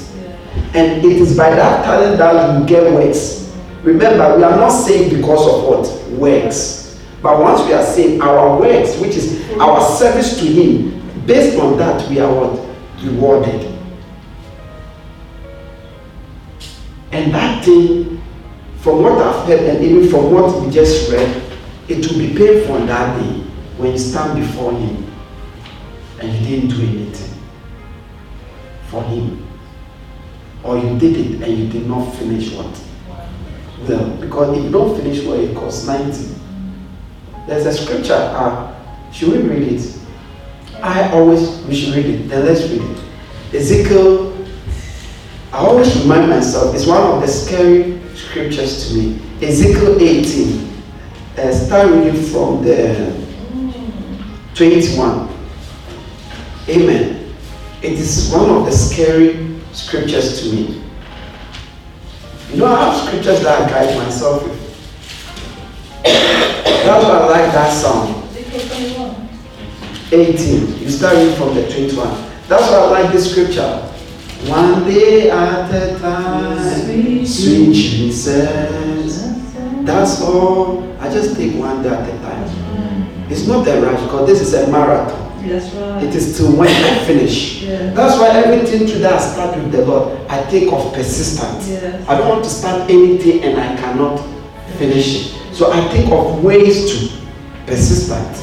And it is by that talent that you get works. Remember, we are not saved because of what? Works. But once we are saved, our works, which is our service to Him, based on that, we are what? Rewarded. And that thing, from what I've heard and even from what we just read, it will be painful on that day when you stand before Him and you didn't do anything for Him. Or you did it and you did not finish what? Well, because if you don't finish well, it costs 90. There's a scripture, uh, should we read it? I always, we should read it. Then let's read it. Ezekiel I always remind myself, it's one of the scary scriptures to me. Ezekiel 18. Uh, start reading from the 21. Amen. It is one of the scary scriptures to me. You know, I have scriptures that I guide myself with. That's why I like that song. 18. You start reading from the 21. That's why I like this scripture. One day at a time, Sweet Jesus. That's all. I just take one day at a time. Mm. It's not a rush because this is a marathon. That's right. It is till when I finish. Yeah. That's why everything today I start with the Lord. I take off persistence. Yes. I don't want to start anything and I cannot finish it. So I think of ways to persistent.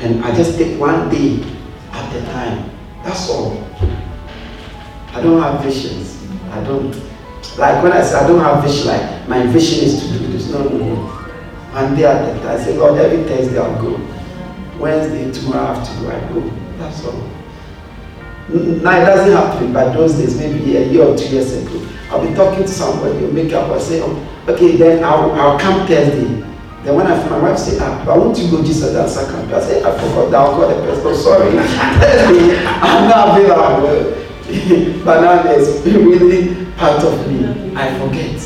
And I just take one day at a time. That's all. I don't have visions. I don't like when I say I don't have vision, like my vision is to do this. No, no, no. One day at a time. I say, God, every Thursday I'll go. Wednesday, tomorrow I have to go, I go. That's all. Now it doesn't happen, but those days, maybe a year or two years ago, I'll be talking to somebody, will make up, I'll say, oh, okay, then I'll, I'll come Thursday. Then when I find my wife say, ah, but won't you go Jesus answer camp? I say, I forgot that, I'll call the person, oh, sorry, Thursday, [laughs] I'm not available. [laughs] but now there's really part of me, I forget.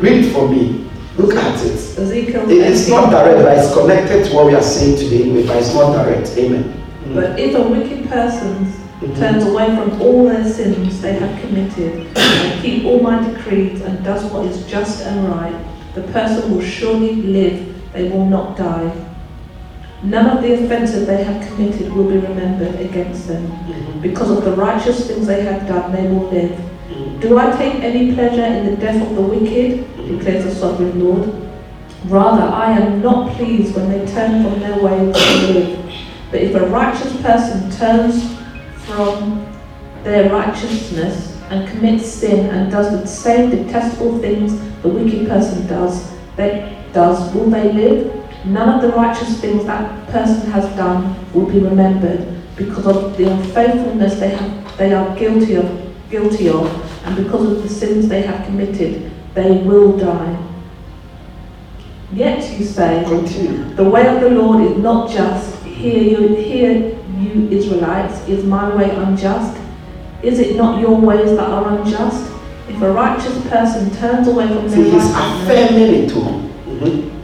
Read for me, look at it. Ezekiel It is not direct, but it's connected to what we are saying today anyway, but it's not direct. Amen. But if a wicked person Mhm. turns away from all their sins they have committed and keep all my decrees and does what is just and right, the person will surely live, they will not die. None of the offences they have committed will be remembered against them. Mhm. Because of the righteous things they have done, they will live. Mhm. Do I take any pleasure in the death of the wicked? declares the sovereign Lord. Rather, I am not pleased when they turn from their ways and live. But if a righteous person turns from their righteousness and commits sin and does the same detestable things the wicked person does, they does, will they live? None of the righteous things that person has done will be remembered because of the unfaithfulness they have they are guilty of guilty of and because of the sins they have committed, they will die. Yet you say, Continue. the way of the Lord is not just. Hear you, hear you Israelites, is my way unjust? Is it not your ways that are unjust? If a righteous person turns away from their he's righteousness, affirming it to him. Mm-hmm.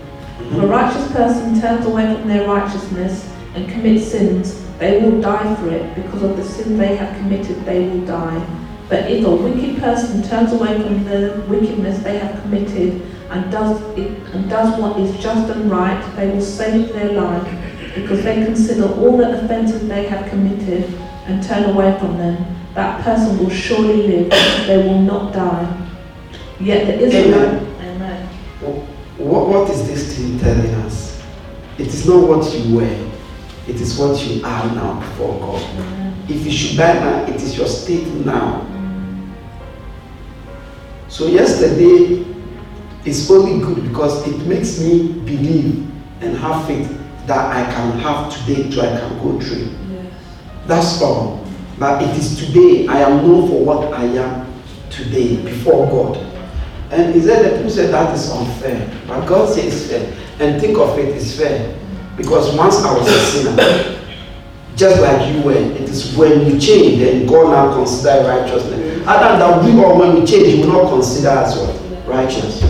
If a righteous person turns away from their righteousness and commits sins, they will die for it. Because of the sin they have committed, they will die. But if a wicked person turns away from the wickedness they have committed and does it, and does what is just and right, they will save their life, because they consider all the offences they have committed and turn away from them. That person will surely live; they will not die. Yet the Israelite, Amen. What, what is this thing telling us? It is not what you were, it is what you are now before God. Mm-hmm. If you should die now, it is your state now. So yesterday is only good because it makes me believe and have faith that I can have today so I can go through. That's all. But it is today I am known for what I am today before God. And he said the people said that is unfair. But God says it's fair. And think of it is fair. Because once I was a sinner, just like you were, it is when you change, then God now consider righteousness. Other than we all when we change, he will not consider us what? Righteous.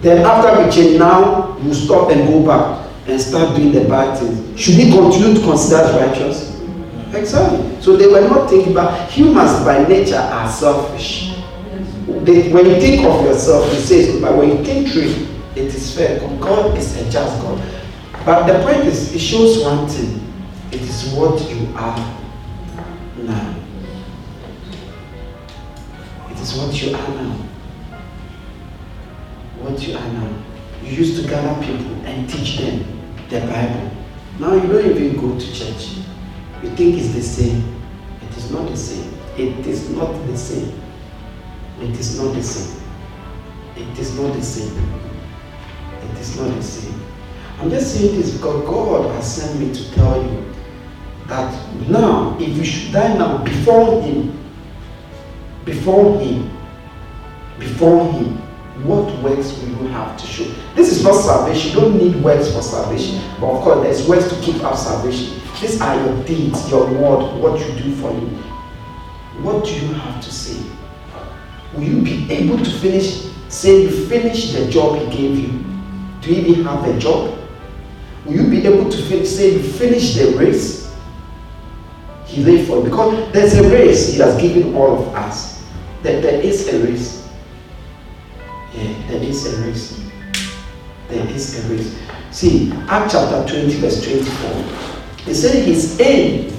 Then after we change now, you stop and go back and start doing the bad things. Should he continue to consider us righteous? Exactly. So they were not thinking about humans by nature are selfish. When you think of yourself, it says, but when you think through it is fair. God is a just God. But the point is, it shows one thing. It is what you are now. It is what you are now. What you are now. You used to gather people and teach them the Bible. Now you don't even go to church. You think it's the same. It is not the same. It is not the same. It is not the same. It is not the same. It is not the same. I'm just saying this because God has sent me to tell you that now, if you should die now before Him, before Him, before Him, what works will you have to show? This is not salvation. You don't need works for salvation. But of course, there's works to keep up salvation. These are your deeds, your word, what you do for Him. What do you have to say? Will you be able to finish, say you finish the job He gave you? Do you even have a job? Will you be able to finish, say you finish the race? He laid for because there's a race He has given all of us. There, there is a race. Yeah, there is a race. There is a race. See, Act chapter 20, verse 24. He said his aim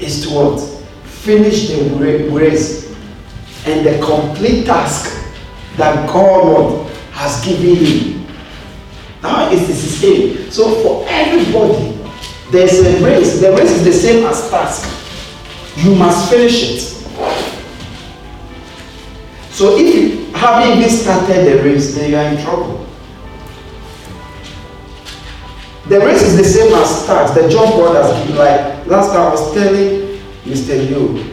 is to what? Finish the race and the complete task that God has given him. Now this his aim. So for everybody, there's a race. The race is the same as task. You must finish it. So if you haven't even started the race, then you are in trouble. The race is the same as start. The job God has given. Like last time I was telling Mr. Liu.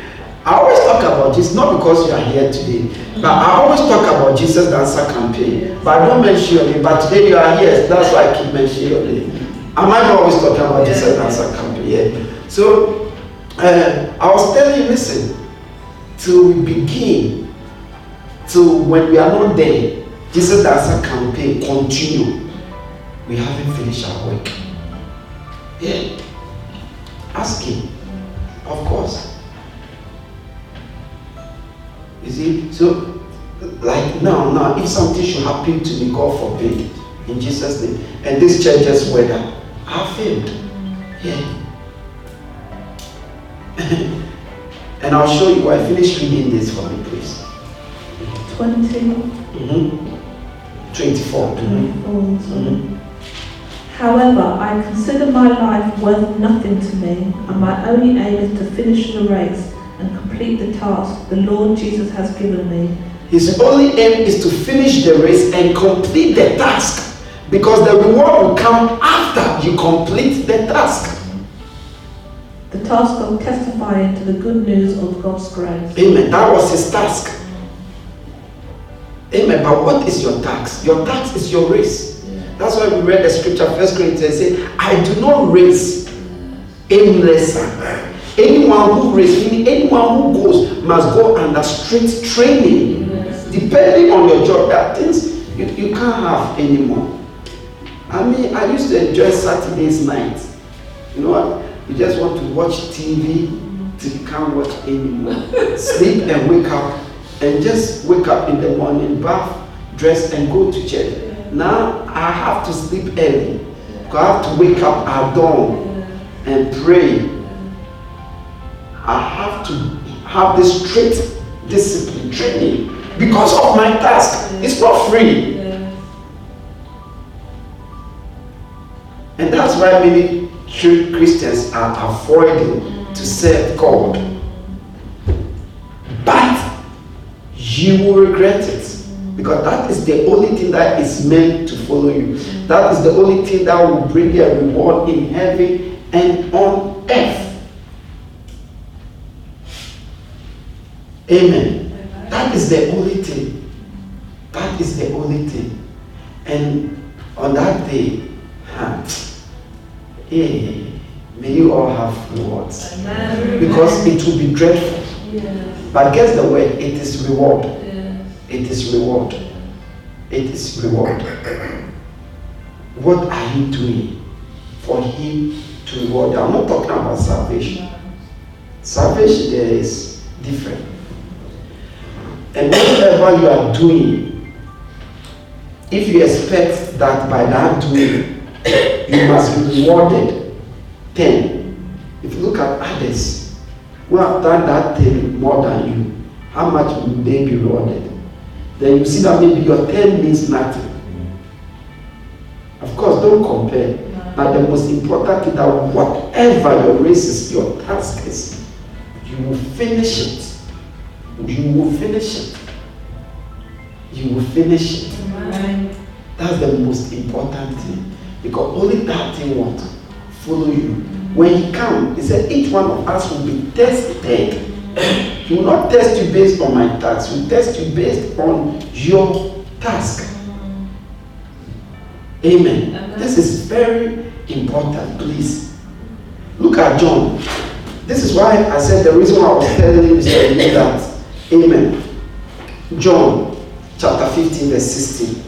[laughs] I always talk about Jesus, not because you are here today, but I always talk about Jesus Dancer campaign. But I don't mention your name. But today you are here, that's why I keep mentioning your name. Am I not always talking about Jesus Dancer campaign? Yeah. So uh, I was telling you, listen, till we begin, till when we are not there, Jesus Dancer campaign continue. We haven't finished our work. Yeah. Ask him. Of course. You see, so like now, now, if something should happen to me, God forbid, in Jesus' name, and this church's weather, I failed. Yeah. [laughs] and I'll show you. I finished reading this for me, please. 20. Mm-hmm. 24. Mm-hmm. Mm-hmm. However, I consider my life worth nothing to me, and my only aim is to finish the race and complete the task the Lord Jesus has given me. His only aim is to finish the race and complete the task because the reward will come after you complete the task. The task of testifying to the good news of God's grace. Amen. That was his task. Amen. But what is your task? Your task is your race. That's why we read the scripture, First Corinthians say, I do not race aimlessly. Anyone who meaning anyone who goes, must go under strict training. Yes. Depending on your job, there are things you, you can't have anymore. I mean, I used to enjoy Saturdays night. You know what? You just want to watch TV till you can't watch anymore. [laughs] Sleep and wake up, and just wake up in the morning, bath, dress, and go to church. Now I have to sleep early. I have to wake up at dawn and pray I have to have this strict discipline training because of my task. It's not free. And that's why many true Christians are avoiding to serve God. But you will regret it. Because that is the only thing that is meant to follow you. That is the only thing that will bring you a reward in heaven and on earth. Amen. That is the only thing. That is the only thing. And on that day, huh, eh, hey, may you all have rewards. Amen. Because it will be dreadful. Yes. But guess the word, it is reward. Yes. It is reward. It is reward. What are you doing for him to reward? I'm not talking about salvation. Salvation there is different. And whatever you are doing, if you expect that by that doing, you must be rewarded, then if you look at others who have done that thing more than you, how much will they be rewarded? Then you see that maybe your 10 means nothing. Of course, don't compare. But the most important thing that whatever your race is, your task is, you will finish it you will finish it. You will finish it. Amen. That's the most important thing. Because only that thing will follow you. When he comes, he said, each one of us will be tested. he will not test you based on my task, he will test you based on your task. Amen. Amen. This is very important, please. Look at John. This is why I said the reason why I was telling you is that. Amen. John chapter 15, verse 16.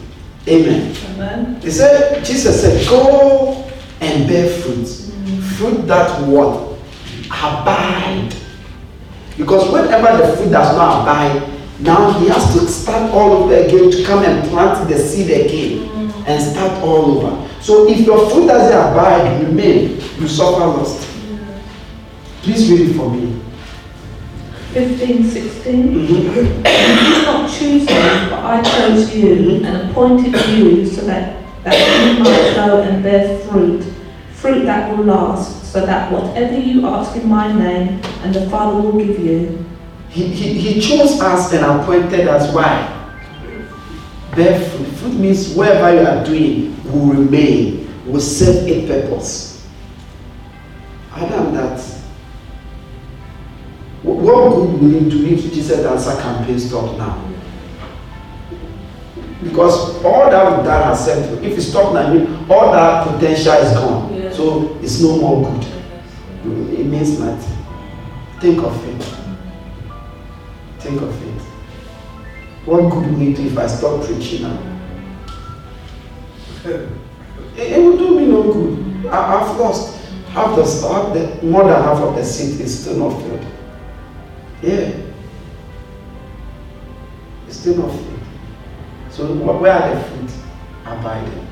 Amen. Amen. He said, Jesus said, Go and bear fruit. Mm. Fruit that what? Abide. Because whenever the fruit does not abide, now he has to start all over again to come and plant the seed again mm. and start all over. So if your fruit doesn't abide, remain, you suffer lost. Please read it for me. 15, 16. Mm-hmm. You did not choose me, but I chose you mm-hmm. and appointed you so that, that you might go and bear fruit, fruit that will last, so that whatever you ask in my name, and the Father will give you. He, he, he chose us and appointed us. Why? Bear fruit. Fruit means whatever you are doing will remain, will serve a purpose. Other than that, what good will it do if Jesus answer campaign stop now? Because all that that has said, if you stop now, all that potential is gone. Yeah. So it's no more good. It means nothing. Think of it. Think of it. What good will it do if I stop preaching now? [laughs] It, it will do me no good. I, I've lost half the, half the more than half of the seat is still not filled. Yeah. It's still not fruit. So where are the fruit? Abiding.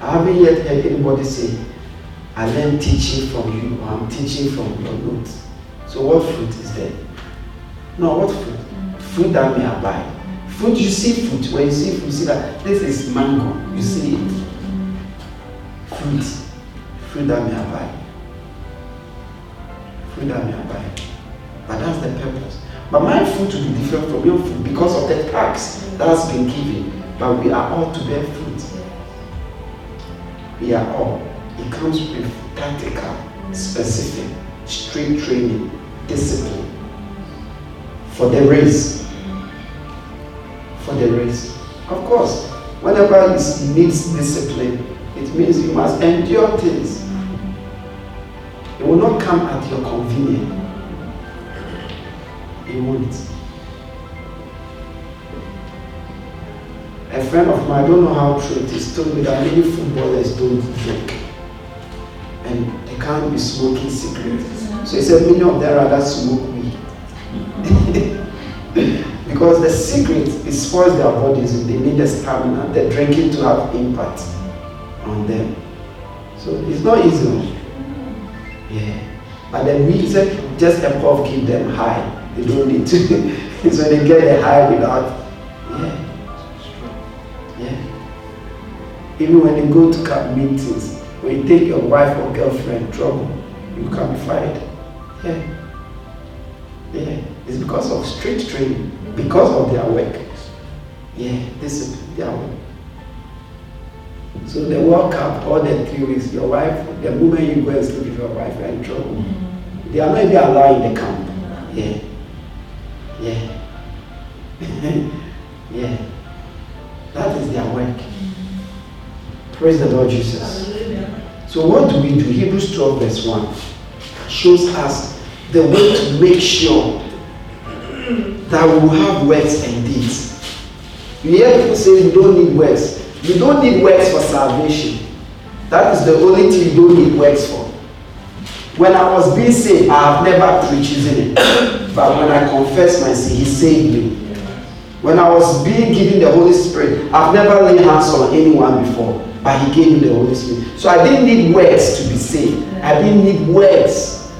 I haven't yet heard anybody say, I learned teaching from you, or I'm teaching from your notes. So what fruit is there? No, what fruit? Fruit that may abide. Fruit, you see fruit. When you see fruit, you see that this is mango. You see it. Fruit. Fruit that may abide. Fruit that may abide. But that's the purpose. But my fruit will be different from your fruit because of the tax that has been given. But we are all to bear fruit. We are all. It comes with practical, specific, strict training, discipline. For the race. For the race. Of course, whenever it needs discipline, it means you must endure things. It will not come at your convenience he won't. A friend of mine, I don't know how true it is, told me that many footballers don't drink. And they can't be smoking cigarettes. So he said many of them rather smoke weed. [laughs] because the cigarette it spoils their bodies they need the stamina, the drinking to have impact on them. So it's not easy. Yeah. But then we said just a puff keep them high. They don't need to. [laughs] so they get a high without. Yeah. Yeah. Even when they go to camp meetings, when you take your wife or girlfriend trouble, you can be fired. Yeah. Yeah. It's because of strict training, because of their work. Yeah, discipline, their work. So the World Cup, all the three weeks, your wife, the moment you go and sleep with your wife, you're in trouble. Mm-hmm. They are not even allowed in the camp. Yeah. Yeah. [laughs] yeah. That is their work. Praise the Lord Jesus. So what do we do? Hebrews 12 verse 1 shows us the way to make sure that we have works and deeds. You hear people say you don't need works. You don't need works for salvation. That is the only thing you don't need works for. When I was being saved, I have never preached, isn't it? But when I confess my sin, He saved me. When I was being given the Holy Spirit, I've never laid hands on anyone before, but He gave me the Holy Spirit. So I didn't need words to be saved. I didn't need words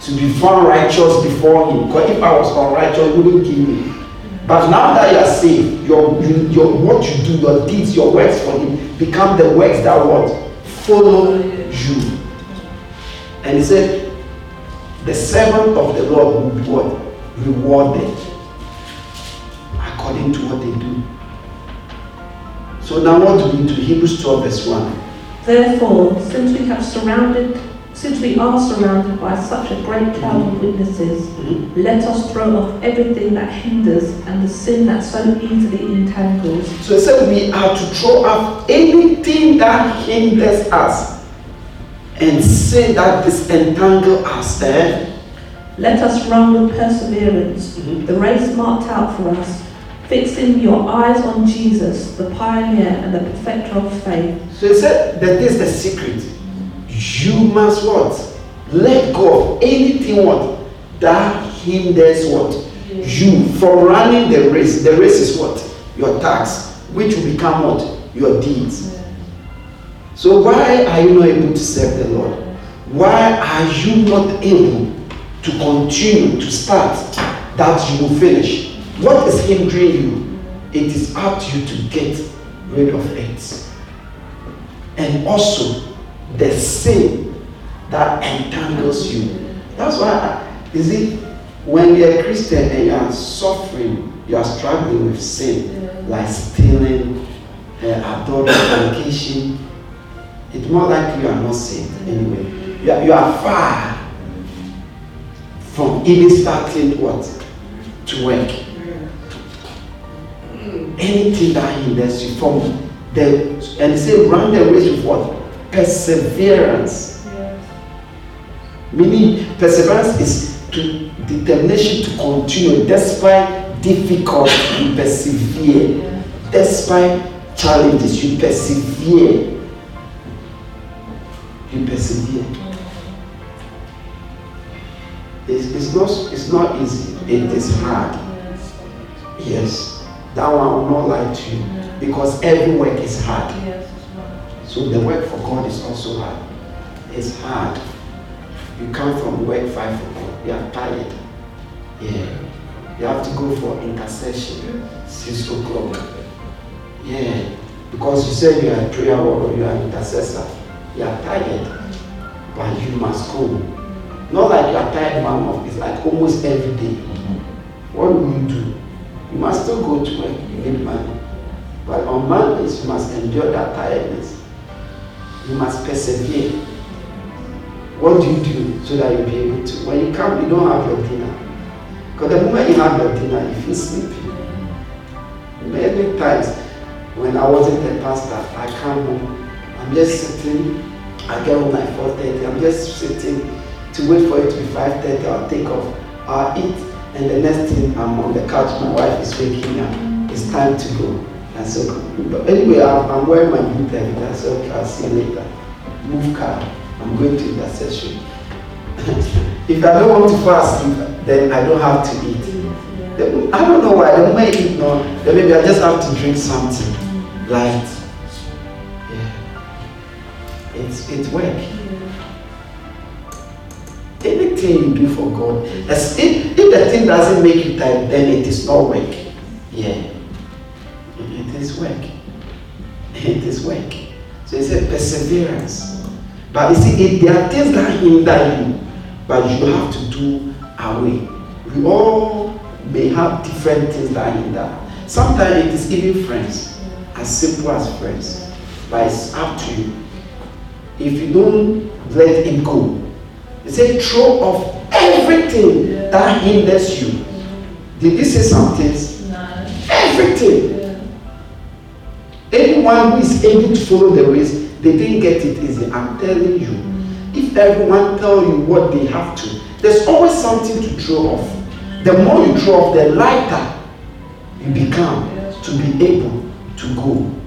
to be found righteous before Him. Because if I was unrighteous, He wouldn't give me. But now that you are saved, your, your what you do, your deeds, your works for Him become the works that what follow you. And He said, the servant of the Lord will be what? Rewarded according to what they do. So now what do we do? Hebrews 12 verse 1. Therefore, since we have surrounded, since we are surrounded by such a great cloud of witnesses, Mhm. let us throw off everything that hinders and the sin that so easily entangles. So he said we are to throw off anything that hinders us and sin that disentangle us. Eh? Let us run with perseverance Mhm. the race marked out for us, fixing your eyes on Jesus, the pioneer and the perfecter of faith. So he said that is the secret. You must what? Let go of anything what? That hinders what? You from running the race. The race is what? Your task, which will become what? Your deeds. So why are you not able to serve the Lord? Why are you not able to continue to start that you will finish? What is hindering you? It is up to you to get rid of it. And also the sin that entangles you. That's why, is it when you're a Christian and you are suffering, you are struggling with sin, like stealing, uh, adultery, fornication, it's more likely you are not saved anyway. You are, you are far from even starting what? To work. Anything that hinders you from the and say run the race with what? Perseverance. Meaning perseverance is to determination to continue despite difficulty, you persevere. Despite challenges, you persevere. You persevere. It's, it's not it's not easy. It is hard. Yes. That one will not lie to you. Because every work is hard. So the work for God is also hard. It's hard. You come from work five o'clock, you are tired. Yeah. You have to go for intercession six o'clock. Yeah. Because you said you are a prayer warrior, you are an intercessor. You are tired. But you must go. Not like you are tired one month, it's like almost every day. Mm-hmm. What will you do? You must still go to work, you need money. But on Mondays, you must endure that tiredness. You must persevere. What do you do so that you'll be able to? When you come, you don't have your dinner. Because the moment you have your dinner, you feel sleepy. Many times, when I wasn't a pastor, I come home, I'm just sitting, I get home at 4.30, I'm just sitting to wait for it to be 5.30, I'll take off, I'll eat, and the next thing I'm on the couch, my wife is waking up, it's time to go. And so, but anyway, I'm, wearing my blue said, okay, I'll see you later. Move car. I'm going to intercession. [laughs] if I don't want to fast, then I don't have to eat. I don't know why. The moment I eat, no, then maybe I just have to drink something light. Yeah. It's it's work. Anything you do for God, as if, if the thing doesn't make you tired, then it is not work. Yeah. It is work. It is work. So it's a perseverance. But you see, it, there are things that hinder you, but you have to do away. We all may have different things that hinder. Sometimes it is even friends, as simple as friends. But it's up to you. If you don't let it go, they say throw off everything that hinders you. Did you say some things? Everything. Anyone who is able to follow the race, they didn't get it easy. I'm telling you. If everyone tell you what they have to, there's always something to throw off. The more you throw off, the lighter you become to be able to go.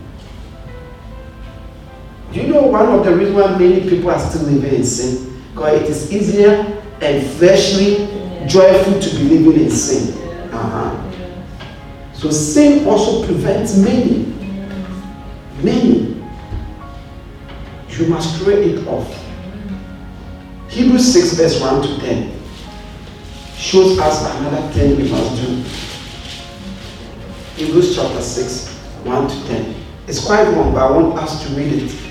Do you know one of the reasons why many people are still living in sin? Because it is easier and fleshly, joyful to be living in sin. Uh-huh. So sin also prevents many. Many. You must throw it off. Hebrews 6, verse 1 to 10 shows us another thing we must do. Hebrews chapter 6, 1 to 10. It's quite long, but I want us to read it.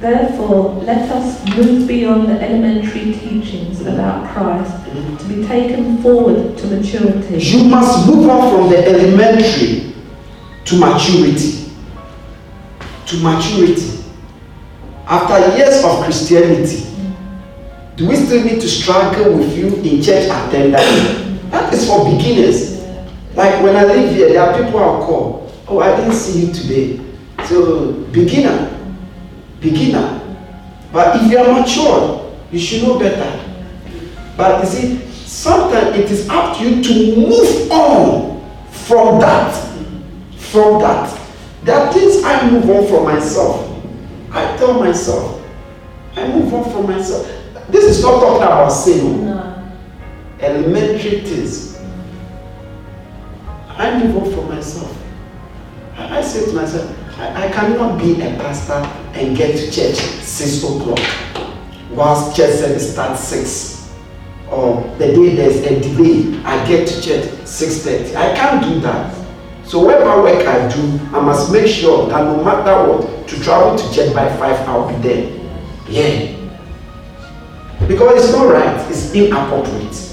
Therefore, let us move beyond the elementary teachings about Christ to be taken forward to maturity. You must move on from the elementary to maturity. To maturity. After years of Christianity, do we still need to struggle with you in church attendance? That is for beginners. Like when I live here, there are people I'll call. Oh, I didn't see you today. So, beginner. Beginner. But if you are mature, you should know better. But you see, sometimes it is up to you to move on from that. From that. There are things I move on from myself. I tell myself, I move on from myself. This is not talking about sin. No. Elementary things. I move on from myself. I, I say to myself, I, I cannot be a pastor and get to church six o'clock whilst church service starts six. Or the day there's a delay, I get to church 6.30. I can't do that. So whatever work I do, I must make sure that no matter what, to travel to church by 5, I'll be there. Yeah. Because it's not right, it's inappropriate.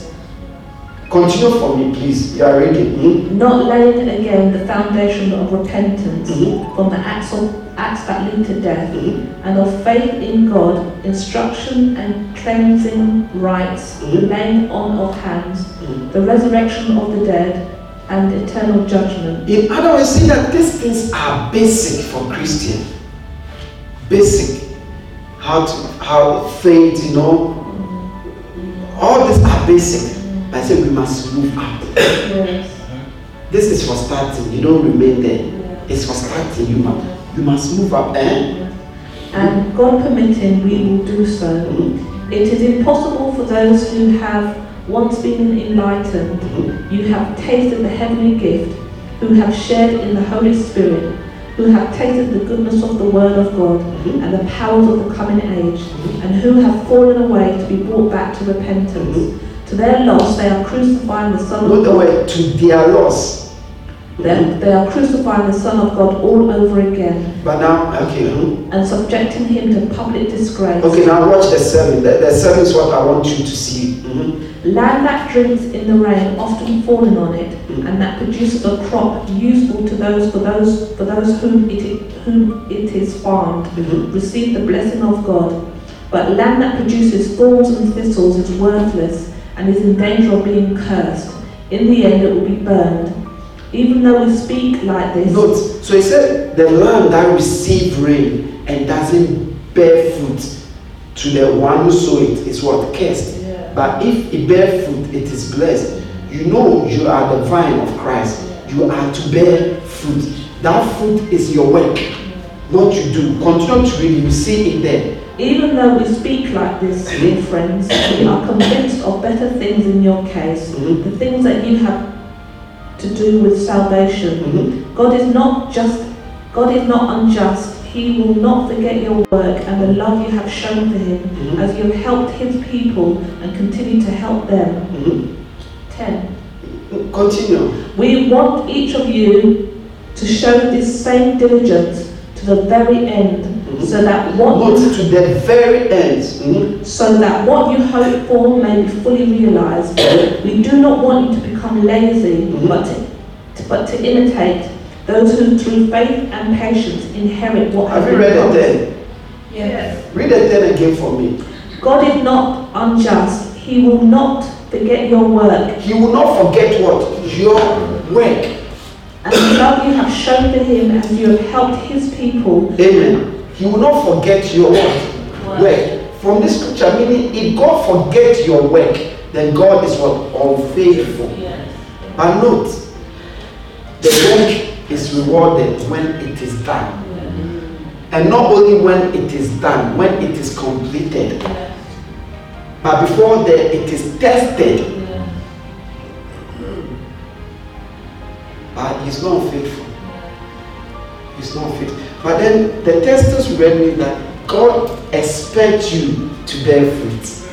Continue for me, please. You are reading. Mm-hmm. Not laying again the foundation of repentance mm-hmm. from the acts, of, acts that lead to death, and of faith in God, instruction and cleansing rites, laying on of hands, the resurrection of the dead, and eternal judgment. In other words, see that these things are basic for Christian. Basic. How to how faith, you know. All these are basic. I say we must move up. Yes. This is for starting. You don't remain there. It's for starting. You must you must move up. there. And God permitting, we will do so. Mm-hmm. It is impossible for those who have once been enlightened, mm-hmm. you have tasted the heavenly gift, who have shared in the Holy Spirit, who have tasted the goodness of the Word of God mm-hmm. and the powers of the coming age, and who have fallen away to be brought back to repentance. To their loss, they are crucifying the Son of God. To their loss. They, they are crucifying the Son of God all over again. But now, okay. Hmm? And subjecting him to public disgrace. Okay, now watch the sermon. The, the sermon is what I want you to see. Mm-hmm. Land that drinks in the rain, often falling on it, mm-hmm. and that produces a crop useful to those for those for those whom it whom it is farmed, mm-hmm. receive the blessing of God. But land that produces thorns and thistles is worthless and is in danger of being cursed. In the end, it will be burned. Even though we speak like this. Note, so he said, the land that receives rain and doesn't bear fruit to the one who sow it is what? Cursed. Yeah. But if it bear fruit, it is blessed. You know you are the vine of Christ. Yeah. You are to bear fruit. That fruit is your work, what you do. Continue to read, you see it there. Even though we speak like this, dear [coughs] friends, we are convinced of better things in your case, mm-hmm. the things that you have to do with salvation. Mm-hmm. God is not just God is not unjust. He will not forget your work and the love you have shown for him mm-hmm. as you have helped his people and continue to help them. Mm-hmm. 10. Continue. We want each of you to show this same diligence to the very end Mm-hmm. So that what Not to the very end. Mm-hmm. So that what you hope for may be fully realized. we do not want you to become lazy, mm-hmm. but to, to, but to imitate those who through faith and patience inherit what have you read it then? Yes. Read it then again for me. God is not unjust. He will not forget your work. He will not forget what? Your work. And the love you have shown to him as you have helped his people. Amen. He will not forget your what? Work. From this scripture, meaning if God forgets your work, then God is what? Unfaithful. Yes. But note, the work is rewarded when it is done. And not only when it is done, when it is completed. But before that, it is tested. But he's not faithful. Not faithful. But then the testers read me that God expects you to bear fruit.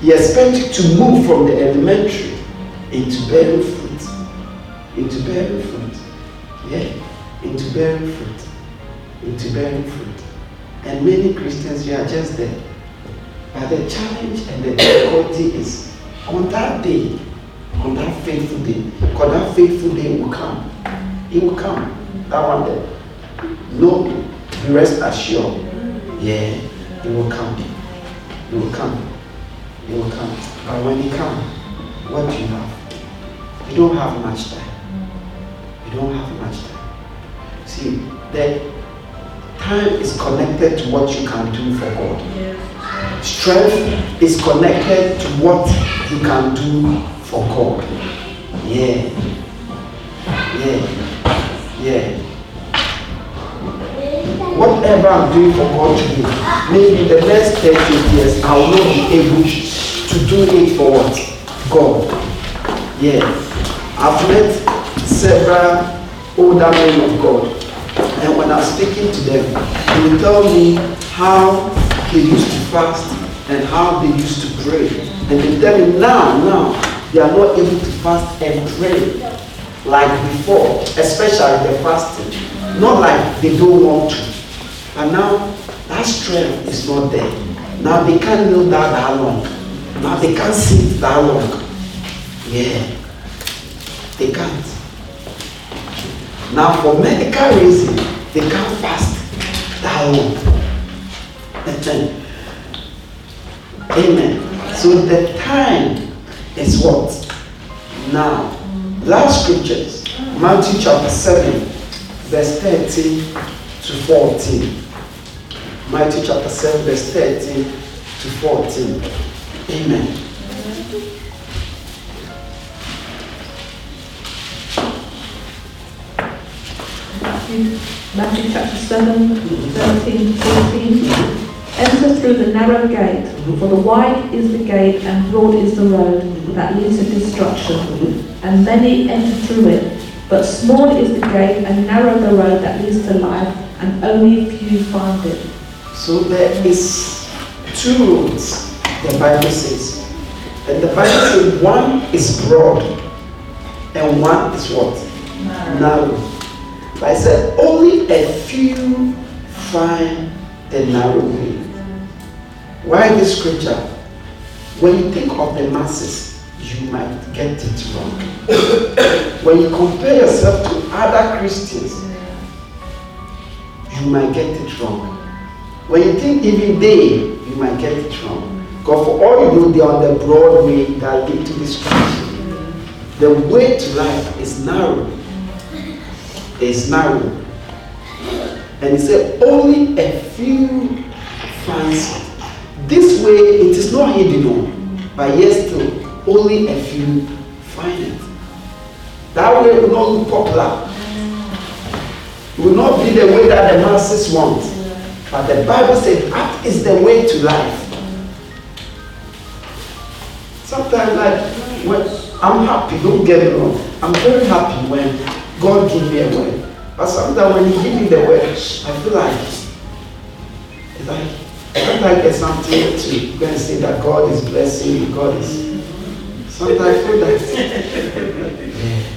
He expects you to move from the elementary into bearing fruit. Into bearing fruit. Yeah. Into bearing fruit. Into bearing fruit. And many Christians, you are just there. But the challenge and the difficulty is on that day, on that faithful day, because that faithful day will come. It will come. That one day. No, you rest assured. Yeah, he will come. He will come. He will come. But when he comes, what do you have? You don't have much time. You don't have much time. See, the time is connected to what you can do for God. Strength is connected to what you can do for God. Yeah. Yeah. Yeah whatever I'm doing for God today, maybe in the next 30 years, I will not be able to do it for what? God. Yeah. I've met several older men of God. And when I'm speaking to them, they will tell me how they used to fast and how they used to pray. And they tell me now, now, they are not able to fast and pray like before, especially the fasting. Not like they don't want to. And now that strength is not there. Now they can't kneel down that long. Now they can't sit that long. Yeah. They can't. Now for medical reason, they can't fast that long. Amen. Amen. So the time is what? Now. Last scriptures. Matthew chapter 7, verse 13 to 14. Matthew chapter 7, verse 13 to 14. Amen. Matthew, chapter 7, 13 to 14. Enter through the narrow gate, for the wide is the gate and broad is the road that leads to destruction, and many enter through it. But small is the gate and narrow the road that leads to life, and only few find it. So there is two roads, the Bible says. And the Bible says one is broad and one is what? Narrow. But I said only a few find the narrow way. Why this scripture? When you think of the masses, you might get it wrong. [coughs] when you compare yourself to other Christians, you might get it wrong. When you think even they, you might get it wrong. Because for all you know, they're on the broad way that lead to destruction. The way to life is narrow. It's narrow. And he said, only a few finds it. This way, it is not hidden, but yet still, only a few find it. That way will not look popular. It will not be the way that the masses want. But the Bible says that is the way to life. Sometimes, like, when I'm happy, don't get me wrong. I'm very happy when God gives me a word. But sometimes when He gives me the word, I feel like it's like sometimes get something to go and say that God is blessing me, God is. Sometimes I feel that. [laughs]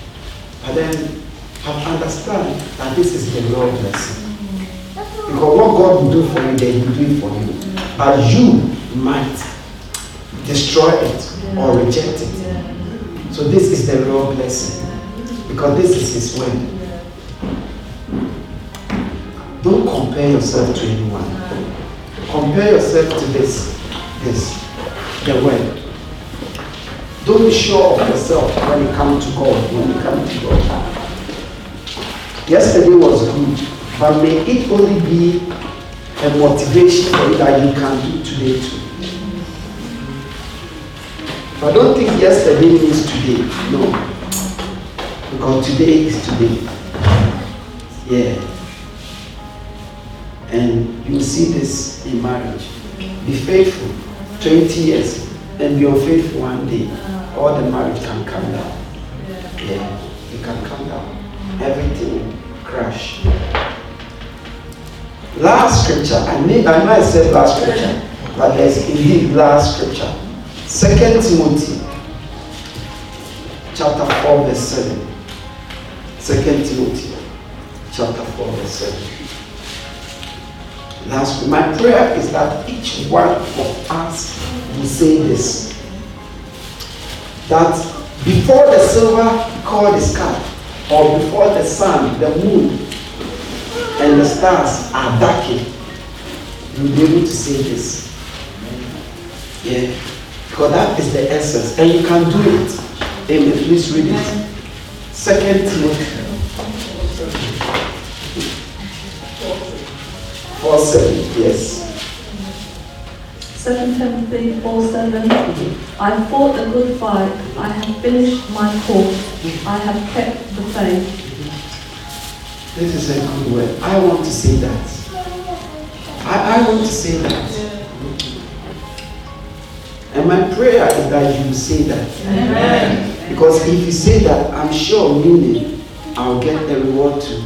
But then I understand that this is the Lord blessing. Because what God will do for you, then He will do it for you. But you might destroy it or reject it. So this is the real blessing. Because this is His word. Don't compare yourself to anyone. Compare yourself to this. This. The word. Don't be sure of yourself when you come to God. When you come to God. Yesterday was good. But may it only be a motivation for you that you can do today too. But don't think yesterday means today. No. Because today is today. Yeah. And you see this in marriage. Be faithful 20 years and be unfaithful one day. All the marriage can come down. Yeah. It can come down. Everything crash. Last scripture, I mean, I know I said last scripture, but there's indeed last scripture. Second Timothy, chapter 4, verse 7. Second Timothy, chapter 4, verse 7. Last, my prayer is that each one of us will say this. That before the silver cord is cut, or before the sun, the moon, the stars are darkened. you'll be able to say this. Yeah. Because that is the essence. And you can do it. Amen. Please read it. Second Timothy. Four seven. Yes. Second Timothy 4 7. I fought a good fight. I have finished my course. I have kept the faith. This is a good word. I want to say that. I, I want to say that. And my prayer is that you say that. Amen. Because if you say that, I'm sure meaning I'll get the reward too.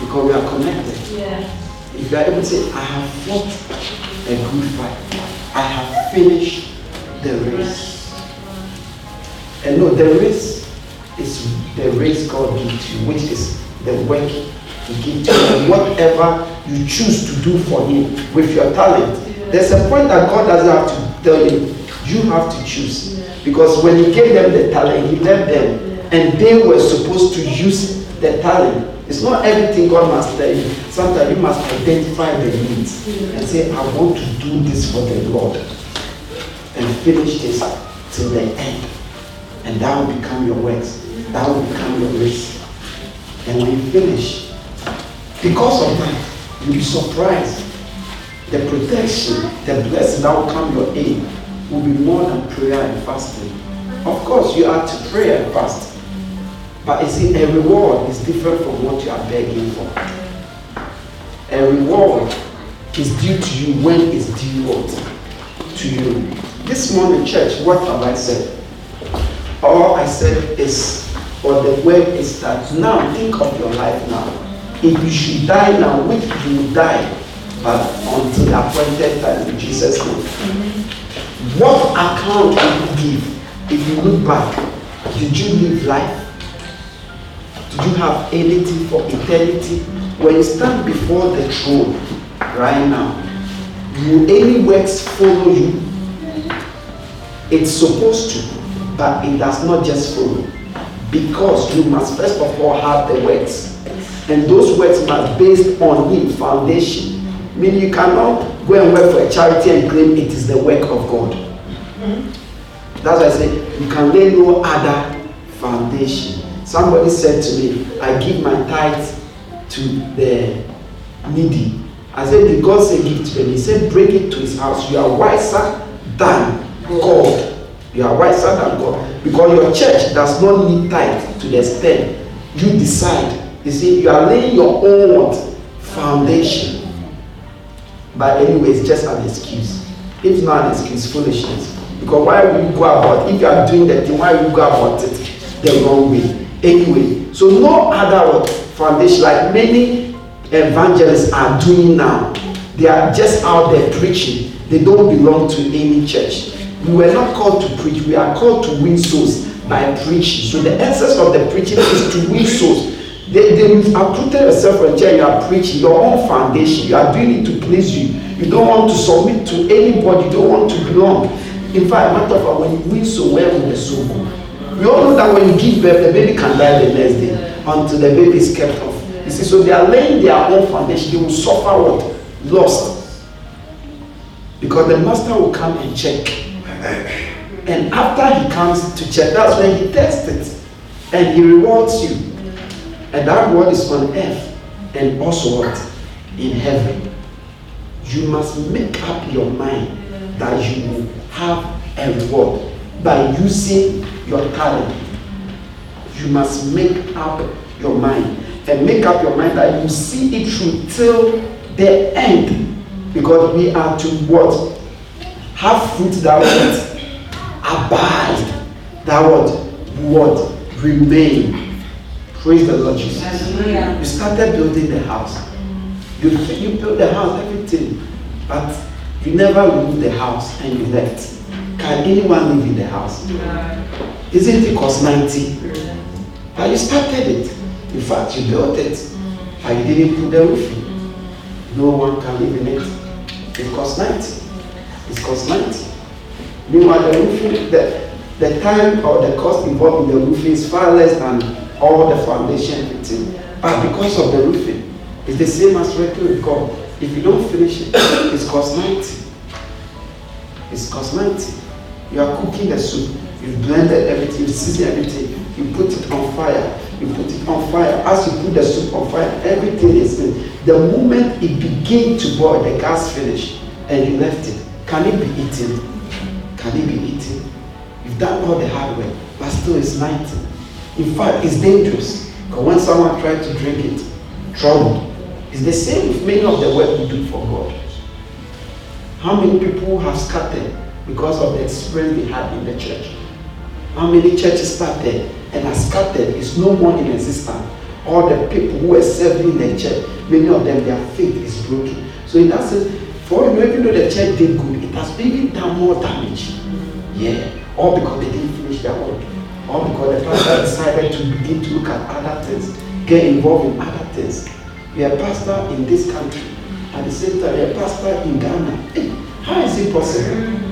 Because we are connected. Yeah. If you are able to say, I have fought a good fight, I have finished the race. And no, the race is the race God gives you, which is the work He gives you. And whatever you choose to do for Him with your talent. There's a point that God doesn't have to tell you. You have to choose. Because when He gave them the talent, He left them. And they were supposed to use the talent. It's not everything God must tell you. Sometimes you must identify the needs and say, I want to do this for the Lord. And finish this till the end. And that will become your works. That will become your race. And when you finish, because of that, you'll be surprised. The protection, the blessing that will come your aid will be more than prayer and fasting. Of course, you are to pray and fast. But you see, a reward is different from what you are begging for. A reward is due to you when it's due what? To you. This morning, church, what have I said? All I said is, or the word is that now think of your life now. If you should die now, which you will die, but until the appointed time in Jesus' name. What account will you give if you look back? Did you live life? Did you have anything for eternity? When you stand before the throne right now, will any works follow you? It's supposed to, but it does not just follow. Because you must first of all have the works. And those works must based on Him, foundation. Meaning you cannot go and work for a charity and claim it is the work of God. That's why I say you can lay no other foundation. Somebody said to me, I give my tithe to the needy. I said, Did God say give to them? He said, Bring it to his house. You are wiser than God. You are wiser than God. Because your church does not need tithe to the extent you decide. You see, you are laying your own what? Foundation. But anyway, it's just an excuse. It's not an excuse, foolishness. Because why will you go about if you are doing that thing, why will you go about it the wrong way? Anyway, so no other what, foundation like many evangelists are doing now. They are just out there preaching. They don't belong to any church. We were not called to preach, we are called to win souls by preaching. So the essence of the preaching is to win souls. They, they uprooted yourself from chair, you are preaching your own foundation. You are doing it to please you. You don't want to submit to anybody, you don't want to belong. In fact, matter of fact, when you win so well with the soul, we all know that when you give birth, the baby can die the next day until the baby is kept off. You see, so they are laying their own foundation. They will suffer what? Lost. Because the master will come and check. And after he comes to check, that's when he tests it. And he rewards you. And that reward is on earth and also what? In heaven. You must make up your mind that you will have a reward by using your talent. You must make up your mind and make up your mind that you see it through till the end. Because we are to what? Have fruit that what? Abide. That what? What? Remain. Praise the Lord Jesus. Hallelujah. You started building the house. You, you built the house, everything. But you never removed the house and you left. Can anyone live in the house? Isn't it cost 90? But you started it. In fact, you built it. But you didn't put the roof in. No one can live in it. It cost 90. Cost 90. Meanwhile, the roofing, the, the time or the cost involved in the roofing is far less than all the foundation everything. But because of the roofing, it's the same as with God. If you don't finish it, it's cost 90. It's cost 90. You are cooking the soup, you've blended everything, you season everything, you put it on fire, you put it on fire. As you put the soup on fire, everything is in. The moment it begins to boil, the gas finished, and you left it. Can it be eaten? Can it be eaten? You've done all the hard work, but still it's 90. In fact, it's dangerous. Because when someone tries to drink it, trouble. It's the same with many of the work we do for God. How many people have scattered because of the experience they had in the church? How many churches started and are scattered is no more in existence? All the people who were serving in the church, many of them, their faith is broken. So in that sense, for you know, even though the church did good, it has even done more damage. Yeah. All because they didn't finish their work. All because the pastor decided to begin to look at other things, get involved in other things. You're a pastor in this country. At the same time, you're a pastor in Ghana. Hey, how is it possible?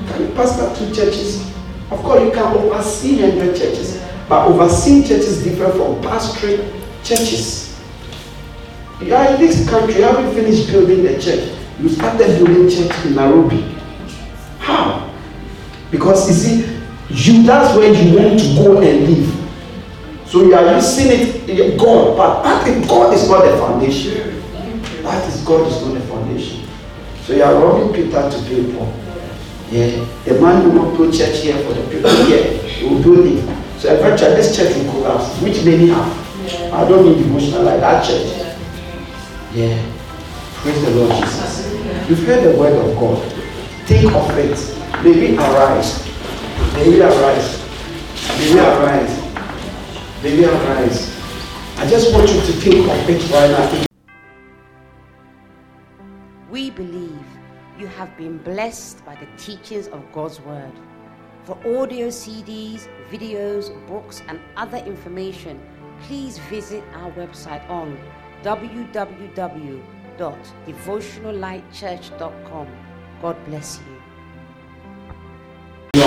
Can you pastor two churches? Of course, you can oversee 100 churches, but overseeing churches different from pastoring churches. You are in this country, you haven't finished building the church. You started building church in Nairobi. How? Because you see, you that's where you want to go and live. So you are using it, God, but that God is not the foundation. That is God is not the foundation. So you are robbing Peter to pay Paul. Yeah, the man will not build church here for the people here. He will build it. So eventually this church will collapse, which many have. I don't need devotional like that church. Yeah. Praise the Lord Jesus. You've heard the word of God. Think of it. May we arise. May we arise. May we arise. May we arise. I just want you to think of it right now. We believe you have been blessed by the teachings of God's Word. For audio CDs, videos, books, and other information, please visit our website on www.devotionallightchurch.com. God bless you.